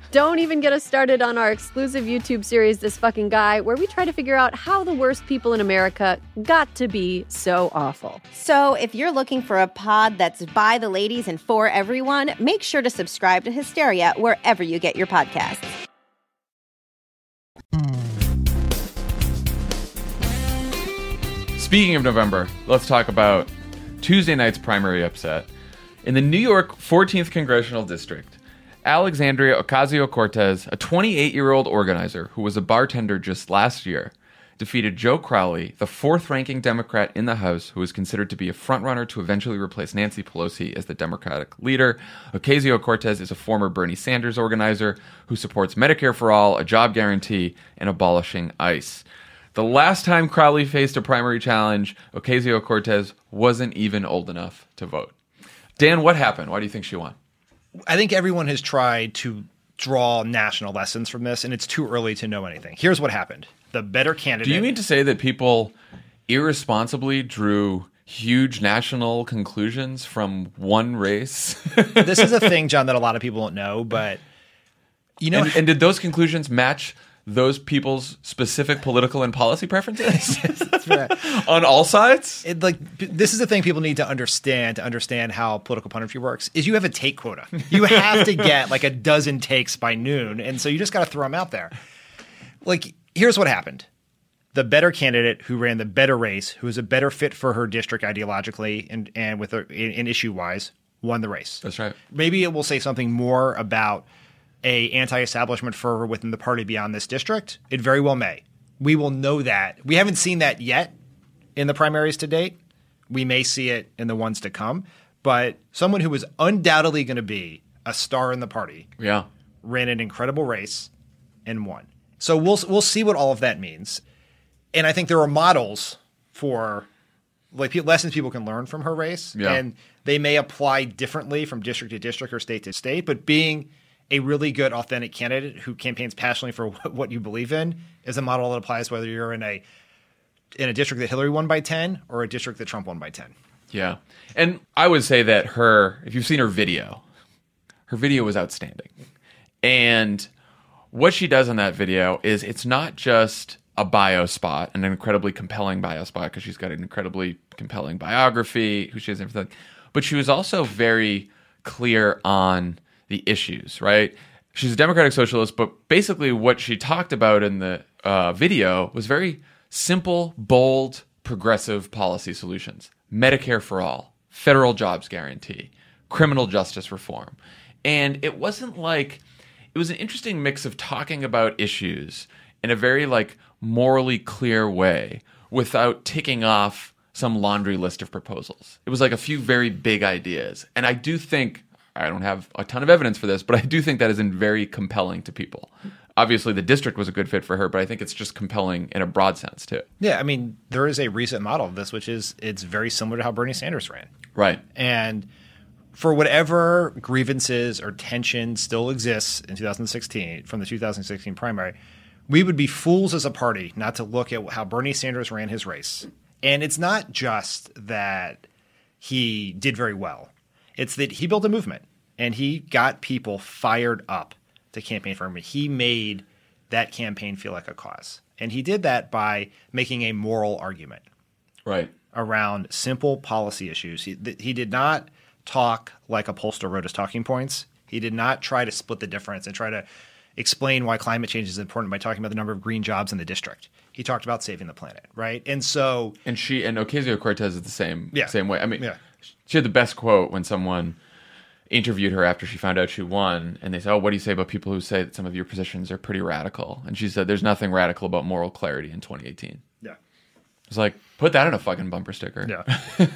Don't even get us started on our exclusive YouTube series, This Fucking Guy, where we try to figure out how the worst people in America got to be so awful. So, if you're looking for a pod that's by the ladies and for everyone, make sure to subscribe to Hysteria wherever you get your podcasts. Speaking of November, let's talk about Tuesday night's primary upset. In the New York 14th Congressional District, Alexandria Ocasio Cortez, a 28 year old organizer who was a bartender just last year, defeated Joe Crowley, the fourth ranking Democrat in the House, who is considered to be a frontrunner to eventually replace Nancy Pelosi as the Democratic leader. Ocasio Cortez is a former Bernie Sanders organizer who supports Medicare for all, a job guarantee, and abolishing ICE. The last time Crowley faced a primary challenge, Ocasio Cortez wasn't even old enough to vote. Dan, what happened? Why do you think she won? I think everyone has tried to draw national lessons from this, and it's too early to know anything. Here's what happened: the better candidate. Do you mean to say that people irresponsibly drew huge national conclusions from one race? this is a thing, Jon, that a lot of people don't know, but you know, and, and did those conclusions match those people's specific political and policy preferences on all sides? it, like this is the thing people need to understand to understand how political punditry works is you have a take quota. You have to get like a dozen takes by noon, and so you just got to throw them out there. Like here's what happened. The better candidate who ran the better race, who was a better fit for her district ideologically and, and with her in, in issue wise, won the race. That's right. Maybe it will say something more about a anti-establishment fervor within the party beyond this district. It very well may. We will know that. We haven't seen that yet in the primaries to date. We may see it in the ones to come. But someone who was undoubtedly going to be a star in the party Yeah. ran an incredible race and won. So we'll we'll see what all of that means. And I think there are models for like lessons people can learn from her race, Yeah. and they may apply differently from district to district or state to state. But being a really good, authentic candidate who campaigns passionately for what, you believe in is a model that applies whether you're in a in a district that Hillary won by ten or a district that Trump won by ten. Yeah. And I would say that her, if you've seen her video, her video was outstanding. And what she does in that video is it's not just a bio spot, an incredibly compelling bio spot, because she's got an incredibly compelling biography, who she is, and everything. But she was also very clear on the issues, right? She's a democratic socialist, but basically what she talked about in the uh, video was very simple, bold, progressive policy solutions. Medicare for all, federal jobs guarantee, criminal justice reform. And it wasn't like it was an interesting mix of talking about issues in a very like morally clear way without ticking off some laundry list of proposals. It was like a few very big ideas. And I do think I don't have a ton of evidence for this, but I do think that is very compelling to people. Obviously the district was a good fit for her, but I think it's just compelling in a broad sense too. Yeah, I mean there is a recent model of this, which is it's very similar to how Bernie Sanders ran. Right. And for whatever grievances or tension still exists in 2016 from the 2016 primary, we would be fools as a party not to look at how Bernie Sanders ran his race. And it's not just that he did very well. It's that he built a movement and he got people fired up to campaign for him. He made that campaign feel like a cause. And he did that by making a moral argument Right. around simple policy issues. He, th- he did not talk like a pollster wrote his talking points. He did not try to split the difference and try to explain why climate change is important by talking about the number of green jobs in the district. He talked about saving the planet, right? And so And she and Ocasio Cortez is the same Yeah. same way. I mean, Yeah. She had the best quote when someone interviewed her after she found out she won, and they said, "Oh, what do you say about people who say that some of your positions are pretty radical?" And she said, "There's nothing radical about moral clarity in 2018." yeah, It's like put that in a fucking bumper sticker. yeah,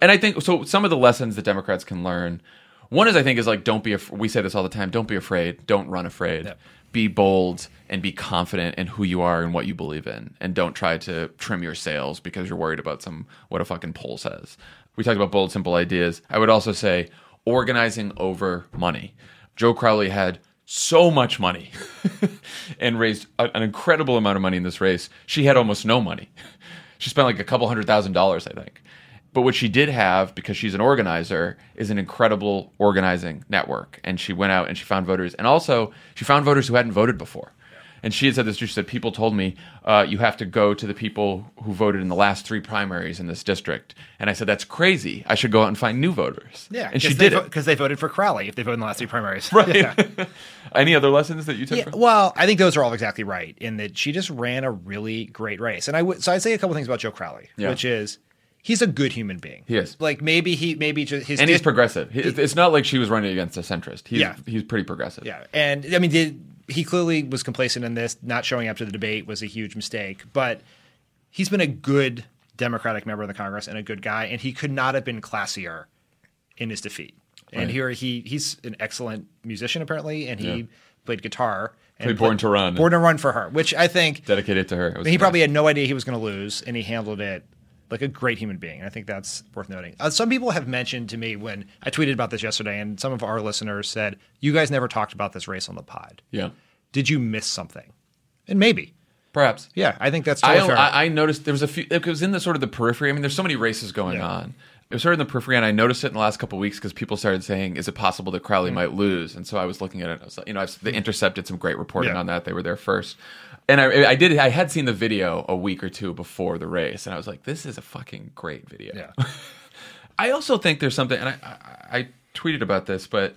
And I think so. Some of the lessons that Democrats can learn, one is I think is like don't be. Af- we say this all the time. Don't be afraid. Don't run afraid. Yep. Be bold and be confident in who you are and what you believe in, and don't try to trim your sails because you're worried about some what a fucking poll says. We talked about bold, simple ideas. I would also say organizing over money. Joe Crowley had so much money and raised a- an incredible amount of money in this race. She had almost no money. She spent like a couple hundred thousand dollars, I think. But what she did have, because she's an organizer, is an incredible organizing network. And she went out and she found voters. And also, she found voters who hadn't voted before. And she had said this, she said, People told me uh, you have to go to the people who voted in the last three primaries in this district. And I said, That's crazy. I should go out and find new voters. yeah. And she did because they voted for Crowley if they voted in the last three primaries, Right. Yeah. Any other lessons that you took Yeah, from well, I think those are all exactly right in that she just ran a really great race. And I would so I'd say a couple things about Joe Crowley, Yeah. which is he's a good human being. He is. Like maybe he maybe just his and he's dis- progressive. He- It's not like she was running against a centrist. He's, Yeah. he's pretty progressive. Yeah, and I mean, did, he clearly was complacent in this. Not showing up to the debate was a huge mistake, but he's been a good Democratic member of the Congress and a good guy, and he could not have been classier in his defeat. And here he he's an excellent musician apparently, and he Yeah. played guitar. And Played Born to Run. Born to Run for her, which I think Dedicated to her. He nice. probably had no idea he was going to lose, and he handled it like a great human being. And I think that's worth noting. Uh, some people have mentioned to me when I tweeted about this yesterday, and some of our listeners said, "You guys never talked about this race on the pod. Yeah. Did you miss something?" And maybe, Perhaps. yeah, I think that's I, fair. I, I noticed there was a few. It was in the sort of the periphery. I mean, there's so many races going Yeah. on. It was sort of in the periphery, and I noticed it in the last couple of weeks because people started saying, "Is it possible that. Crowley might lose?" And so I was looking at it. I was like, you know, I've, the Intercept did some great reporting Yeah. on that. They were there first, and I, I did. I had seen the video a week or two before the race, and I was like, "This is a fucking great video." yeah, I also think there's something, and I, I, I tweeted about this, but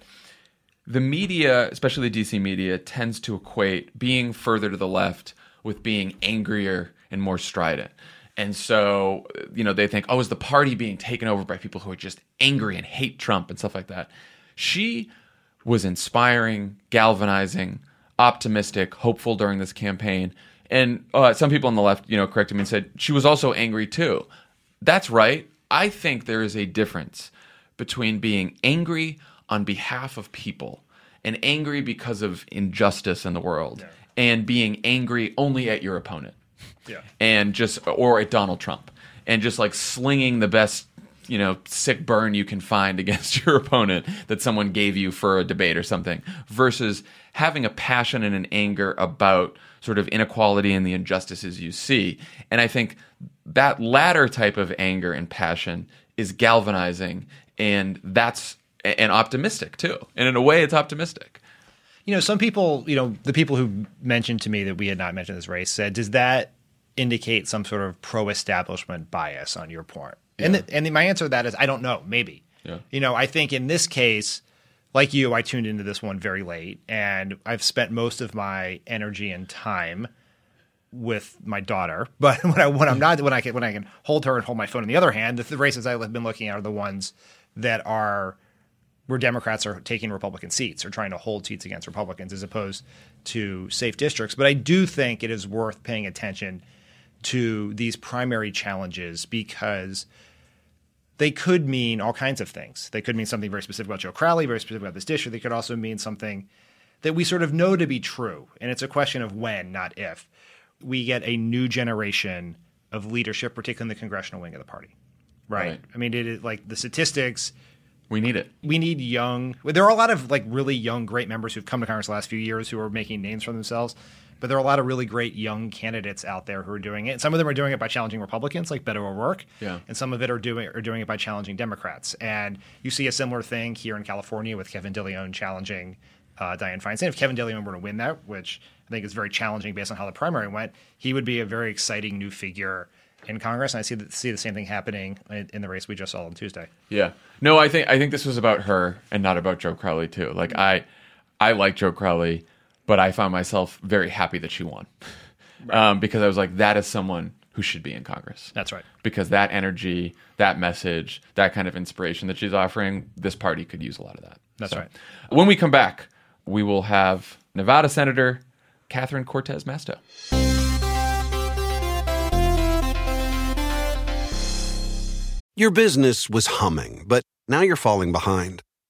the media, especially the DC media, tends to equate being further to the left with being angrier and more strident. And so, you know, they think, oh, is the party being taken over by people who are just angry and hate Trump and stuff like that? She was inspiring, galvanizing, optimistic, hopeful during this campaign. And uh, some people on the left, you know, corrected me and said she was also angry too. That's right. I think there is a difference between being angry on behalf of people and angry because of injustice in the world and being angry only at your opponent yeah. and just or at Donald Trump and just like slinging the best you know sick burn you can find against your opponent that someone gave you for a debate or something versus having a passion and an anger about sort of inequality and the injustices you see. And i think that latter type of anger and passion is galvanizing and that's and optimistic too. And in a way it's optimistic. You know, some people, you know, the people who mentioned to me that we had not mentioned this race said, does that indicate some sort of pro-establishment bias on your part? And the, and my answer to that is, I don't know. Maybe. Yeah. You know, I think in this case, like you, I tuned into this one very late, and I've spent most of my energy and time with my daughter. But when I when I'm not when I can when I can hold her and hold my phone in the other hand, the, the races I've been looking at are the ones that are where Democrats are taking Republican seats or trying to hold seats against Republicans as opposed to safe districts. But I do think it is worth paying attention to these primary challenges because they could mean all kinds of things. They could mean something very specific about Joe Crowley, very specific about this dish, or They could also mean something that we sort of know to be true. And it's a question of when, not if. We get a new generation of leadership, particularly in the congressional wing of the party. Right. Right. I mean, it is like the statistics we need it we need young. There are a lot of like really young, great members who've come to Congress the last few years who are making names for themselves. But there are a lot of really great young candidates out there who are doing it. Some of them are doing it by challenging Republicans, like Beto O'Rourke, Yeah. and some of it are doing are doing it by challenging Democrats. And you see a similar thing here in California with Kevin DeLeon challenging uh, Dianne Feinstein. If Kevin DeLeon were to win that, which I think is very challenging based on how the primary went, he would be a very exciting new figure in Congress. And I see the, see the same thing happening in, in the race we just saw on Tuesday. Yeah. No, I think I think this was about her and not about Joe Crowley too. Like I I like Joe Crowley, but I found myself very happy that she won. Um, because I was like, that is someone who should be in Congress. That's right. Because that energy, that message, that kind of inspiration that she's offering, this party could use a lot of that. That's right. When we come back, we will have Nevada Senator Catherine Cortez Masto. Your business was humming, but now you're falling behind.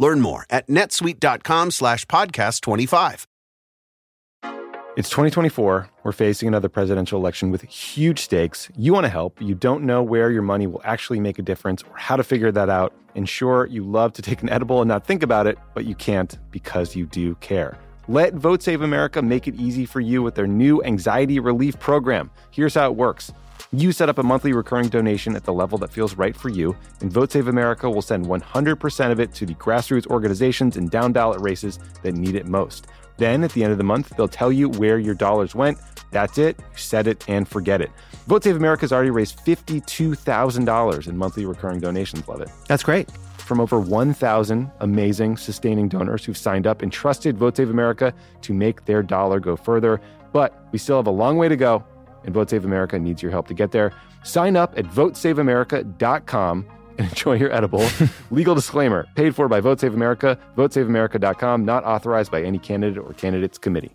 Learn more at netsuite.com slash podcast 25. It's 2024. We're facing another presidential election with huge stakes. You want to help. You don't know where your money will actually make a difference or how to figure that out. And sure, you love to take an edible and not think about it, but you can't because you do care. Let Vote Save America make it easy for you with their new anxiety relief program. Here's how it works. You set up a monthly recurring donation at the level that feels right for you, and Vote Save America will send 100% of it to the grassroots organizations and down ballot races that need it most. Then at the end of the month, they'll tell you where your dollars went. That's it. You set it and forget it. Vote Save America has already raised $52,000 in monthly recurring donations. Love it. That's great. From over 1,000 amazing sustaining donors who've signed up and trusted Vote Save America to make their dollar go further. But we still have a long way to go, and Vote Save America needs your help to get there. Sign up at votesaveamerica.com and enjoy your edible. Legal disclaimer paid for by Vote Save America, votesaveamerica.com, not authorized by any candidate or candidates committee.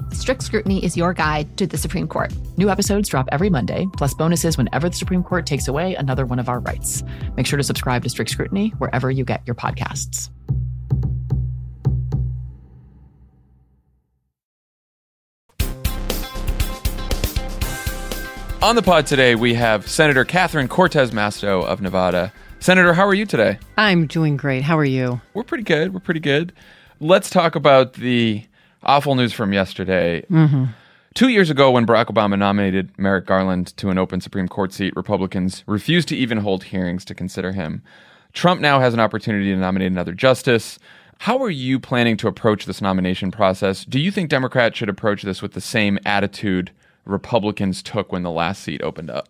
Strict Scrutiny is your guide to the Supreme Court. New episodes drop every Monday, plus bonuses whenever the Supreme Court takes away another one of our rights. Make sure to subscribe to Strict Scrutiny wherever you get your podcasts. On the pod today, we have Senator Catherine Cortez Masto of Nevada. Senator, how are you today? I'm doing great. How are you? We're pretty good. We're pretty good. Let's talk about the awful news from yesterday. Mm-hmm. Two years ago, when Barack Obama nominated Merrick Garland to an open Supreme Court seat, Republicans refused to even hold hearings to consider him. Trump now has an opportunity to nominate another justice. How are you planning to approach this nomination process? Do you think Democrats should approach this with the same attitude Republicans took when the last seat opened up?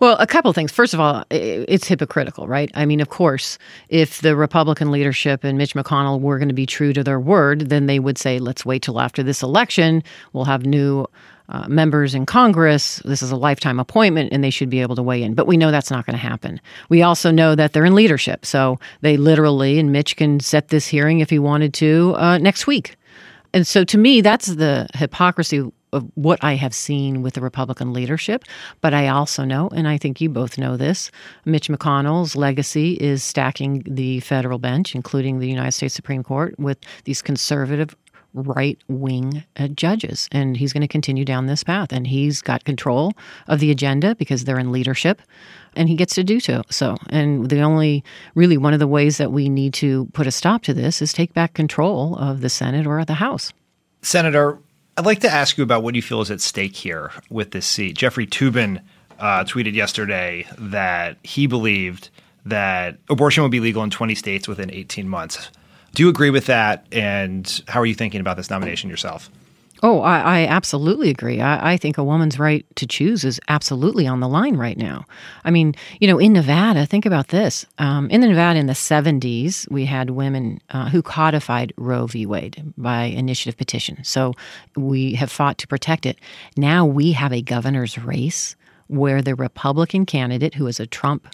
Well, a couple things. First of all, it's hypocritical, right? I mean, of course, if the Republican leadership and Mitch McConnell were going to be true to their word, then they would say, let's wait till after this election. We'll have new uh, members in Congress. This is a lifetime appointment and they should be able to weigh in. But we know that's not going to happen. We also know that they're in leadership. So they literally, and Mitch can set this hearing if he wanted to uh, next week. And so to me, that's the hypocrisy of what I have seen with the Republican leadership. But I also know, and I think you both know this, Mitch McConnell's legacy is stacking the federal bench, including the United States Supreme Court, with these conservative right wing uh, judges. And he's going to continue down this path. And he's got control of the agenda because they're in leadership and he gets to do so. So, and the only really one of the ways that we need to put a stop to this is take back control of the Senate or the House. Senator, I'd like to ask you about what you feel is at stake here with this seat. Jeffrey Toobin uh, tweeted yesterday that he believed that abortion would be legal in 20 states within 18 months. Do you agree with that? And how are you thinking about this nomination yourself? Oh, I, I absolutely agree. I, I, think a woman's right to choose is absolutely on the line right now. I mean, you know, in Nevada, think about this. Um, in Nevada in the 70s, we had women uh, who codified Roe v. Wade by initiative petition. So we have fought to protect it. Now we have a governor's race where the Republican candidate, who is a Trump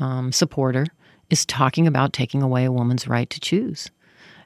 um, supporter, is talking about taking away a woman's right to choose.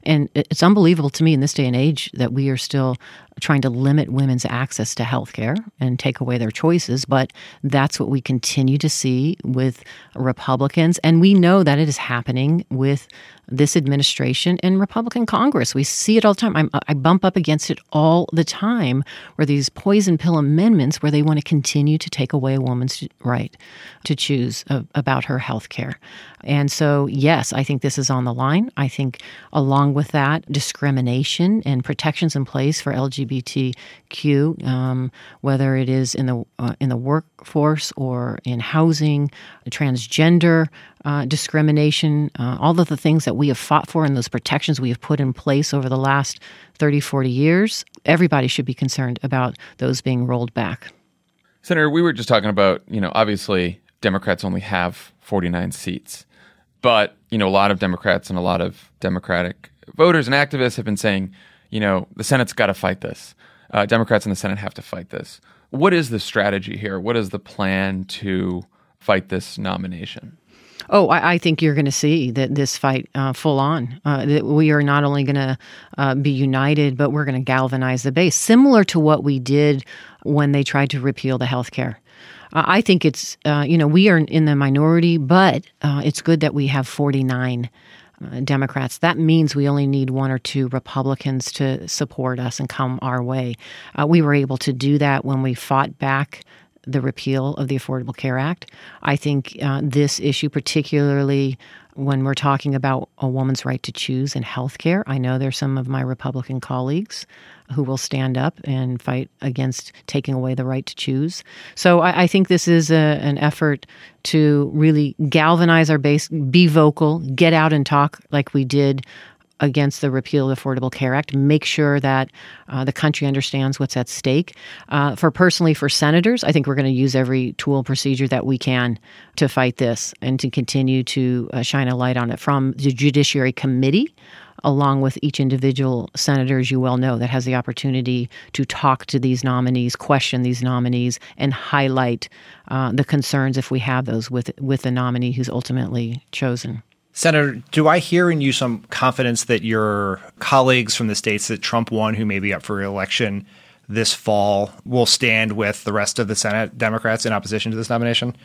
And it's unbelievable to me in this day and age that we are still trying to limit women's access to health care and take away their choices. But that's what we continue to see with Republicans. And we know that it is happening with this administration and Republican Congress. We see it all the time. I'm, i bump up against it all the time where these poison pill amendments where they want to continue to take away a woman's right to choose uh, about her health care. And so, yes, I think this is on the line. I think, along with that, discrimination and protections in place for LGBT LGBTQ, um, whether it is in the uh, in the workforce or in housing, transgender uh, discrimination, uh, all of the things that we have fought for and those protections we have put in place over the last 30, 40 years, everybody should be concerned about those being rolled back. Senator, we were just talking about, you know, obviously Democrats only have 49 seats, but, you know, a lot of Democrats and a lot of Democratic voters and activists have been saying, you know, the Senate's got to fight this. Uh, Democrats in the Senate have to fight this. What is the strategy here? What is the plan to fight this nomination? Oh, I, I, think you're going to see that this fight uh, full on. Uh, that we are not only going to uh, be united, but we're going to galvanize the base, similar to what we did when they tried to repeal the health care. Uh, I think it's, uh, you know, we are in the minority, but uh, it's good that we have 49 Uh, Democrats. That means we only need one or two Republicans to support us and come our way. Uh, we were able to do that when we fought back the repeal of the Affordable Care Act. I think uh, this issue, particularly when we're talking about a woman's right to choose in health care, I know there's some of my Republican colleagues who will stand up and fight against taking away the right to choose. So I, I think this is a, an effort to really galvanize our base, be vocal, get out and talk like we did against the repeal of the Affordable Care Act, make sure that uh, the country understands what's at stake. Uh, for personally, for senators, I think we're going to use every tool procedure that we can to fight this and to continue to uh, shine a light on it from the Judiciary Committee. Along with each individual senator, as you well know, that has the opportunity to talk to these nominees, question these nominees, and highlight uh, the concerns, if we have those, with with the nominee who's ultimately chosen. Senator, do I hear in you some confidence that your colleagues from the states that Trump won, who may be up for reelection this fall, will stand with the rest of the Senate Democrats in opposition to this nomination?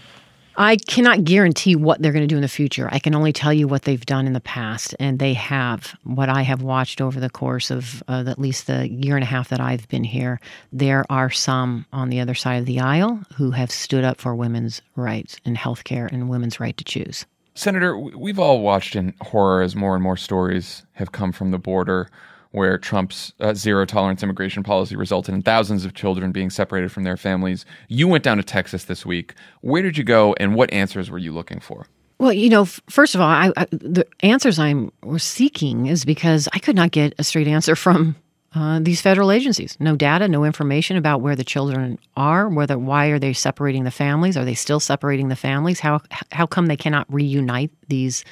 I cannot guarantee what they're going to do in the future. I can only tell you what they've done in the past, and they have. What I have watched over the course of uh, at least the year and a half that I've been here, there are some on the other side of the aisle who have stood up for women's rights and health care and women's right to choose. Senator, we've all watched in horror as more and more stories have come from the border where Trump's uh, zero tolerance immigration policy resulted in thousands of children being separated from their families. You went down to Texas this week. Where did you go and what answers were you looking for? Well, you know, first of all, I, I, the answers I'm seeking is because I could not get a straight answer from uh, these federal agencies. No data, no information about where the children are. Whether why are they separating the families? Are they still separating the families? How how come they cannot reunite these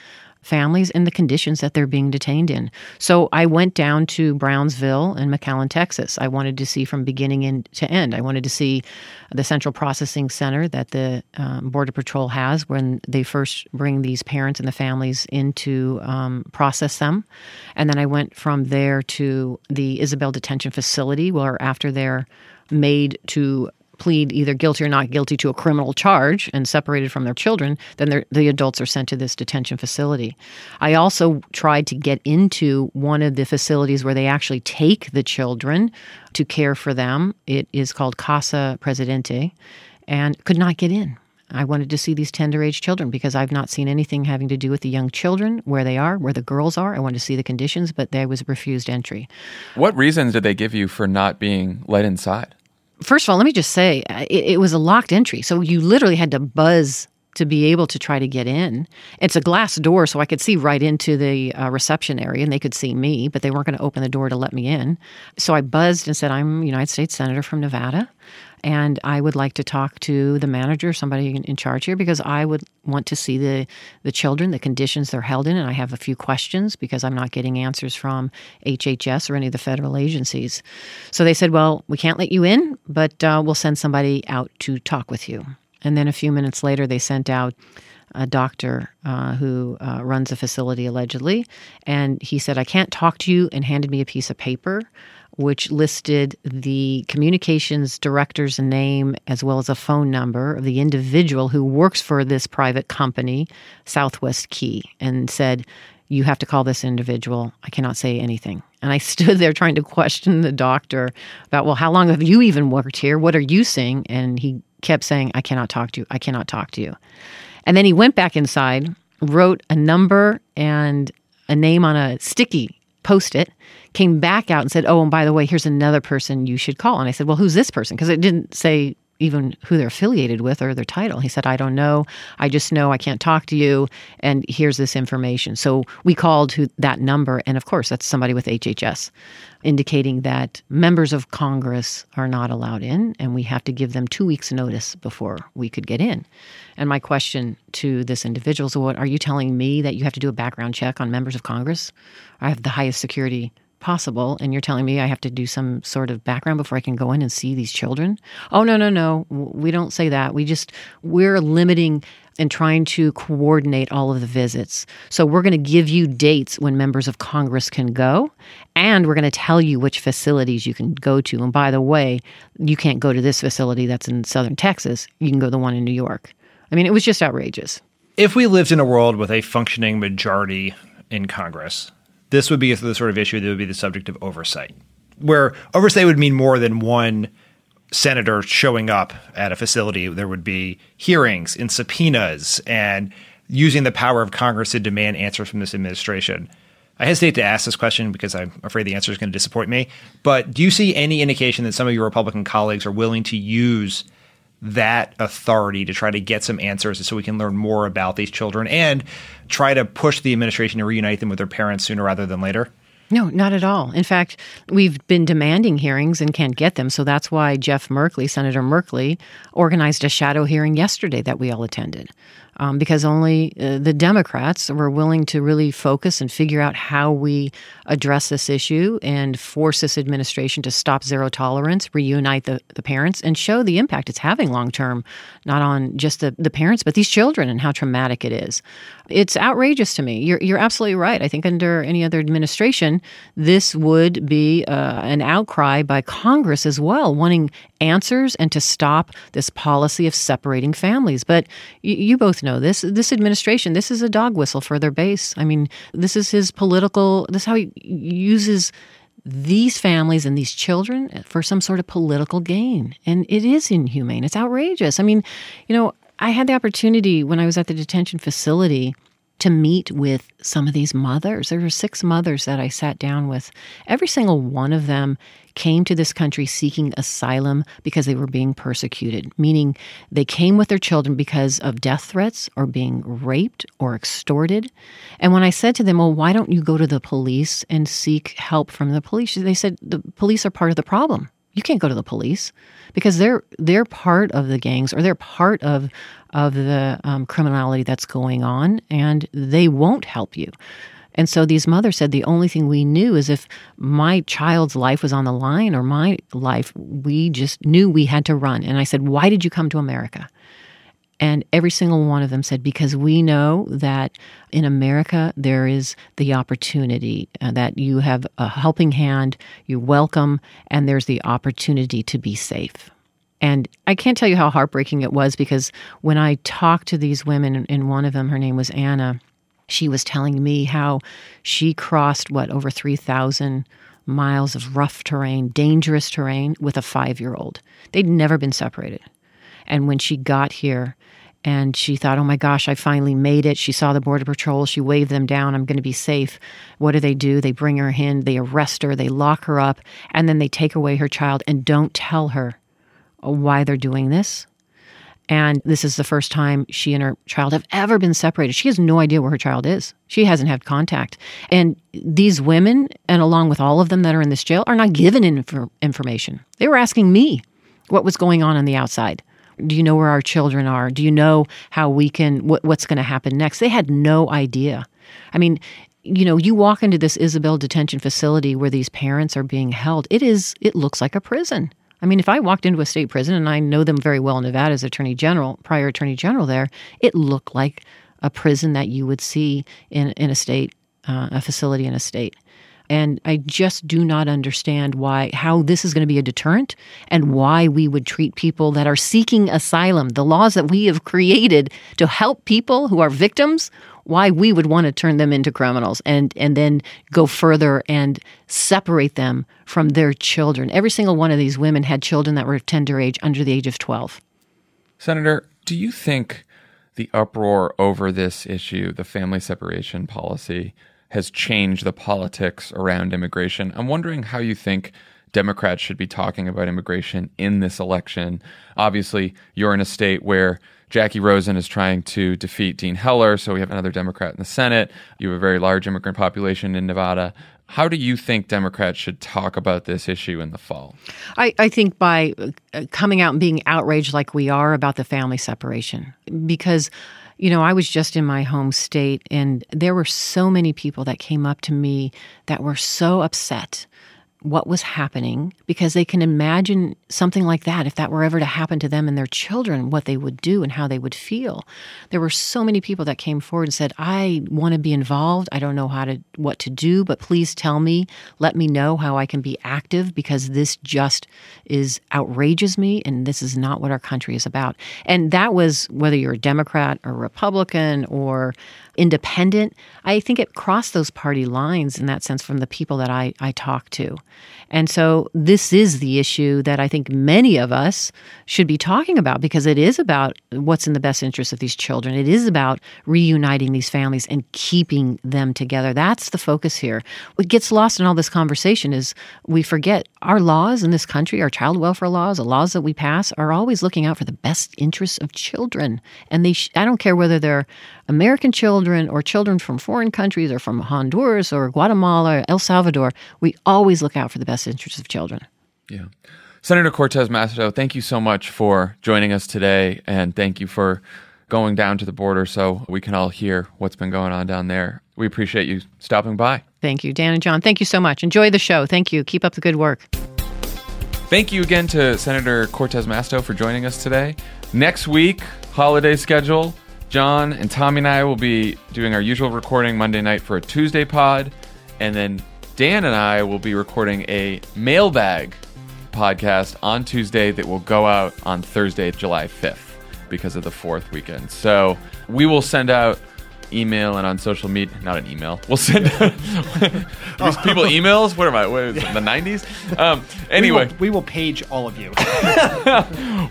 families and the conditions that they're being detained in. So I went down to Brownsville and McAllen, Texas. I wanted to see from beginning in, to end. I wanted to see the central processing center that the um, Border Patrol has when they first bring these parents and the families in to um, process them. And then I went from there to the Isabel Detention Facility, where after they're made to plead either guilty or not guilty to a criminal charge and separated from their children, then the adults are sent to this detention facility. I also tried to get into one of the facilities where they actually take the children to care for them. It is called Casa Presidente and could not get in. I wanted to see these tender age children because I've not seen anything having to do with the young children, where they are, where the girls are. I wanted to see the conditions, but they was refused entry. What reasons did they give you for not being let inside? First of all, let me just say uh, it, it, was a locked entry. So you literally had to buzz to be able to try to get in. It's a glass door, so I could see right into the uh, reception area and they could see me, but they weren't going to open the door to let me in. So I buzzed and said, I'm United States Senator from Nevada and I would like to talk to the manager, somebody in charge here, because I would want to see the the children, the conditions they're held in, and I have a few questions because I'm not getting answers from HHS or any of the federal agencies. So they said, "Well, we can't let you in, but uh, we'll send somebody out to talk with you." And then a few minutes later, they sent out a doctor uh, who uh, runs a facility allegedly, and he said, "I can't talk to you," and handed me a piece of paper which listed the communications director's name as well as a phone number of the individual who works for this private company, Southwest Key, and said, You have to call this individual. I cannot say anything. And I stood there trying to question the doctor about, Well, how long have you even worked here? What are you seeing? And he kept saying, I cannot talk to you. I cannot talk to you. And then he went back inside, wrote a number and a name on a sticky post it, came back out and said, Oh, and by the way, here's another person you should call. And I said, Well, who's this person? Because it didn't say even who they're affiliated with or their title. He said, I don't know. I just know I can't talk to you. And here's this information. So we called who, that number. And of course, that's somebody with HHS, indicating that members of Congress are not allowed in. And we have to give them two weeks' notice before we could get in. And my question to this individual is, what are you telling me that you have to do a background check on members of Congress? I have the highest security possible and you're telling me I have to do some sort of background before I can go in and see these children? Oh no, no, no. We don't say that. We just we're limiting and trying to coordinate all of the visits. So we're going to give you dates when members of Congress can go and we're going to tell you which facilities you can go to. And by the way, you can't go to this facility that's in southern Texas. You can go to the one in New York. I mean, it was just outrageous. If we lived in a world with a functioning majority in Congress, this would be the sort of issue that would be the subject of oversight, where oversight would mean more than one senator showing up at a facility. There would be hearings and subpoenas and using the power of Congress to demand answers from this administration. I hesitate to ask this question because I'm afraid the answer is going to disappoint me. But do you see any indication that some of your Republican colleagues are willing to use that authority to try to get some answers so we can learn more about these children and try to push the administration to reunite them with their parents sooner rather than later? No, not at all. In fact, we've been demanding hearings and can't get them. So that's why Jeff Merkley, Senator Merkley, organized a shadow hearing yesterday that we all attended um, because only uh, the Democrats were willing to really focus and figure out how we address this issue and force this administration to stop zero tolerance, reunite the, the parents, and show the impact it's having long term, not on just the, the parents, but these children and how traumatic it is. It's outrageous to me. You're, you're absolutely right. I think under any other administration, this would be uh, an outcry by Congress as well, wanting answers and to stop this policy of separating families. But you, you both know this. This administration, this is a dog whistle for their base. I mean, this is his political. This is how he uses these families and these children for some sort of political gain. And it is inhumane. It's outrageous. I mean, you know, I had the opportunity when I was at the detention facility to meet with some of these mothers. There were six mothers that I sat down with. Every single one of them came to this country seeking asylum because they were being persecuted, meaning they came with their children because of death threats or being raped or extorted. And when I said to them, Well, why don't you go to the police and seek help from the police? They said, The police are part of the problem. You can't go to the police because they're they're part of the gangs or they're part of of the um, criminality that's going on, and they won't help you. And so these mothers said the only thing we knew is if my child's life was on the line or my life, we just knew we had to run. And I said, Why did you come to America? And every single one of them said, because we know that in America there is the opportunity uh, that you have a helping hand, you're welcome, and there's the opportunity to be safe. And I can't tell you how heartbreaking it was because when I talked to these women, and one of them, her name was Anna, she was telling me how she crossed, what, over 3,000 miles of rough terrain, dangerous terrain with a five year old. They'd never been separated. And when she got here, and she thought, oh my gosh, I finally made it. She saw the Border Patrol. She waved them down. I'm going to be safe. What do they do? They bring her in, they arrest her, they lock her up, and then they take away her child and don't tell her why they're doing this. And this is the first time she and her child have ever been separated. She has no idea where her child is. She hasn't had contact. And these women, and along with all of them that are in this jail, are not given inf- information. They were asking me what was going on on the outside. Do you know where our children are? Do you know how we can, what, what's going to happen next? They had no idea. I mean, you know, you walk into this Isabel detention facility where these parents are being held. It is, it looks like a prison. I mean, if I walked into a state prison and I know them very well in Nevada as Attorney General, prior Attorney General there, it looked like a prison that you would see in, in a state, uh, a facility in a state. And I just do not understand why, how this is going to be a deterrent and why we would treat people that are seeking asylum, the laws that we have created to help people who are victims, why we would want to turn them into criminals and, and then go further and separate them from their children. Every single one of these women had children that were tender age, under the age of 12. Senator, do you think the uproar over this issue, the family separation policy, has changed the politics around immigration. I'm wondering how you think Democrats should be talking about immigration in this election. Obviously, you're in a state where Jackie Rosen is trying to defeat Dean Heller, so we have another Democrat in the Senate. You have a very large immigrant population in Nevada. How do you think Democrats should talk about this issue in the fall? I, I think by uh, coming out and being outraged like we are about the family separation, because you know, I was just in my home state, and there were so many people that came up to me that were so upset what was happening because they can imagine something like that if that were ever to happen to them and their children what they would do and how they would feel. There were so many people that came forward and said i want to be involved. I don't know how to what to do but please tell me let me know how i can be active because this just is outrages me and this is not what our country is about. And that was whether you're a democrat or republican or independent. I think it crossed those party lines in that sense from the people that I, I talk to. And so this is the issue that I think many of us should be talking about because it is about what's in the best interest of these children. It is about reuniting these families and keeping them together. That's the focus here. What gets lost in all this conversation is we forget our laws in this country, our child welfare laws, the laws that we pass are always looking out for the best interests of children. And they sh- I don't care whether they're American children or children from foreign countries or from Honduras or Guatemala or El Salvador, we always look out for the best interests of children. Yeah. Senator Cortez Masto, thank you so much for joining us today, and thank you for going down to the border so we can all hear what's been going on down there. We appreciate you stopping by. Thank you, Dan and Jon. Thank you so much. Enjoy the show. Thank you. Keep up the good work. Thank you again to Senator Cortez Masto for joining us today. Next week, holiday schedule. Jon and Tommy and I will be doing our usual recording Monday night for a Tuesday pod. And then Dan and I will be recording a mailbag podcast on Tuesday that will go out on Thursday, July 5th, because of the fourth weekend. So we will send out email and on social media. Not an email. We'll send people emails. What am I? What the 90s? Um, anyway, we will, we will page all of you.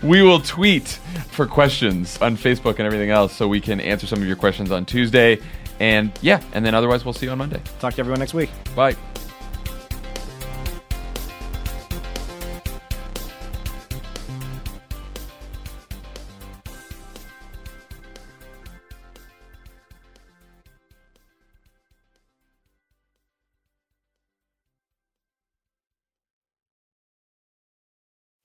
we will tweet for questions on Facebook and everything else so we can answer some of your questions on Tuesday. And yeah, and then otherwise we'll see you on Monday. Talk to everyone next week. Bye.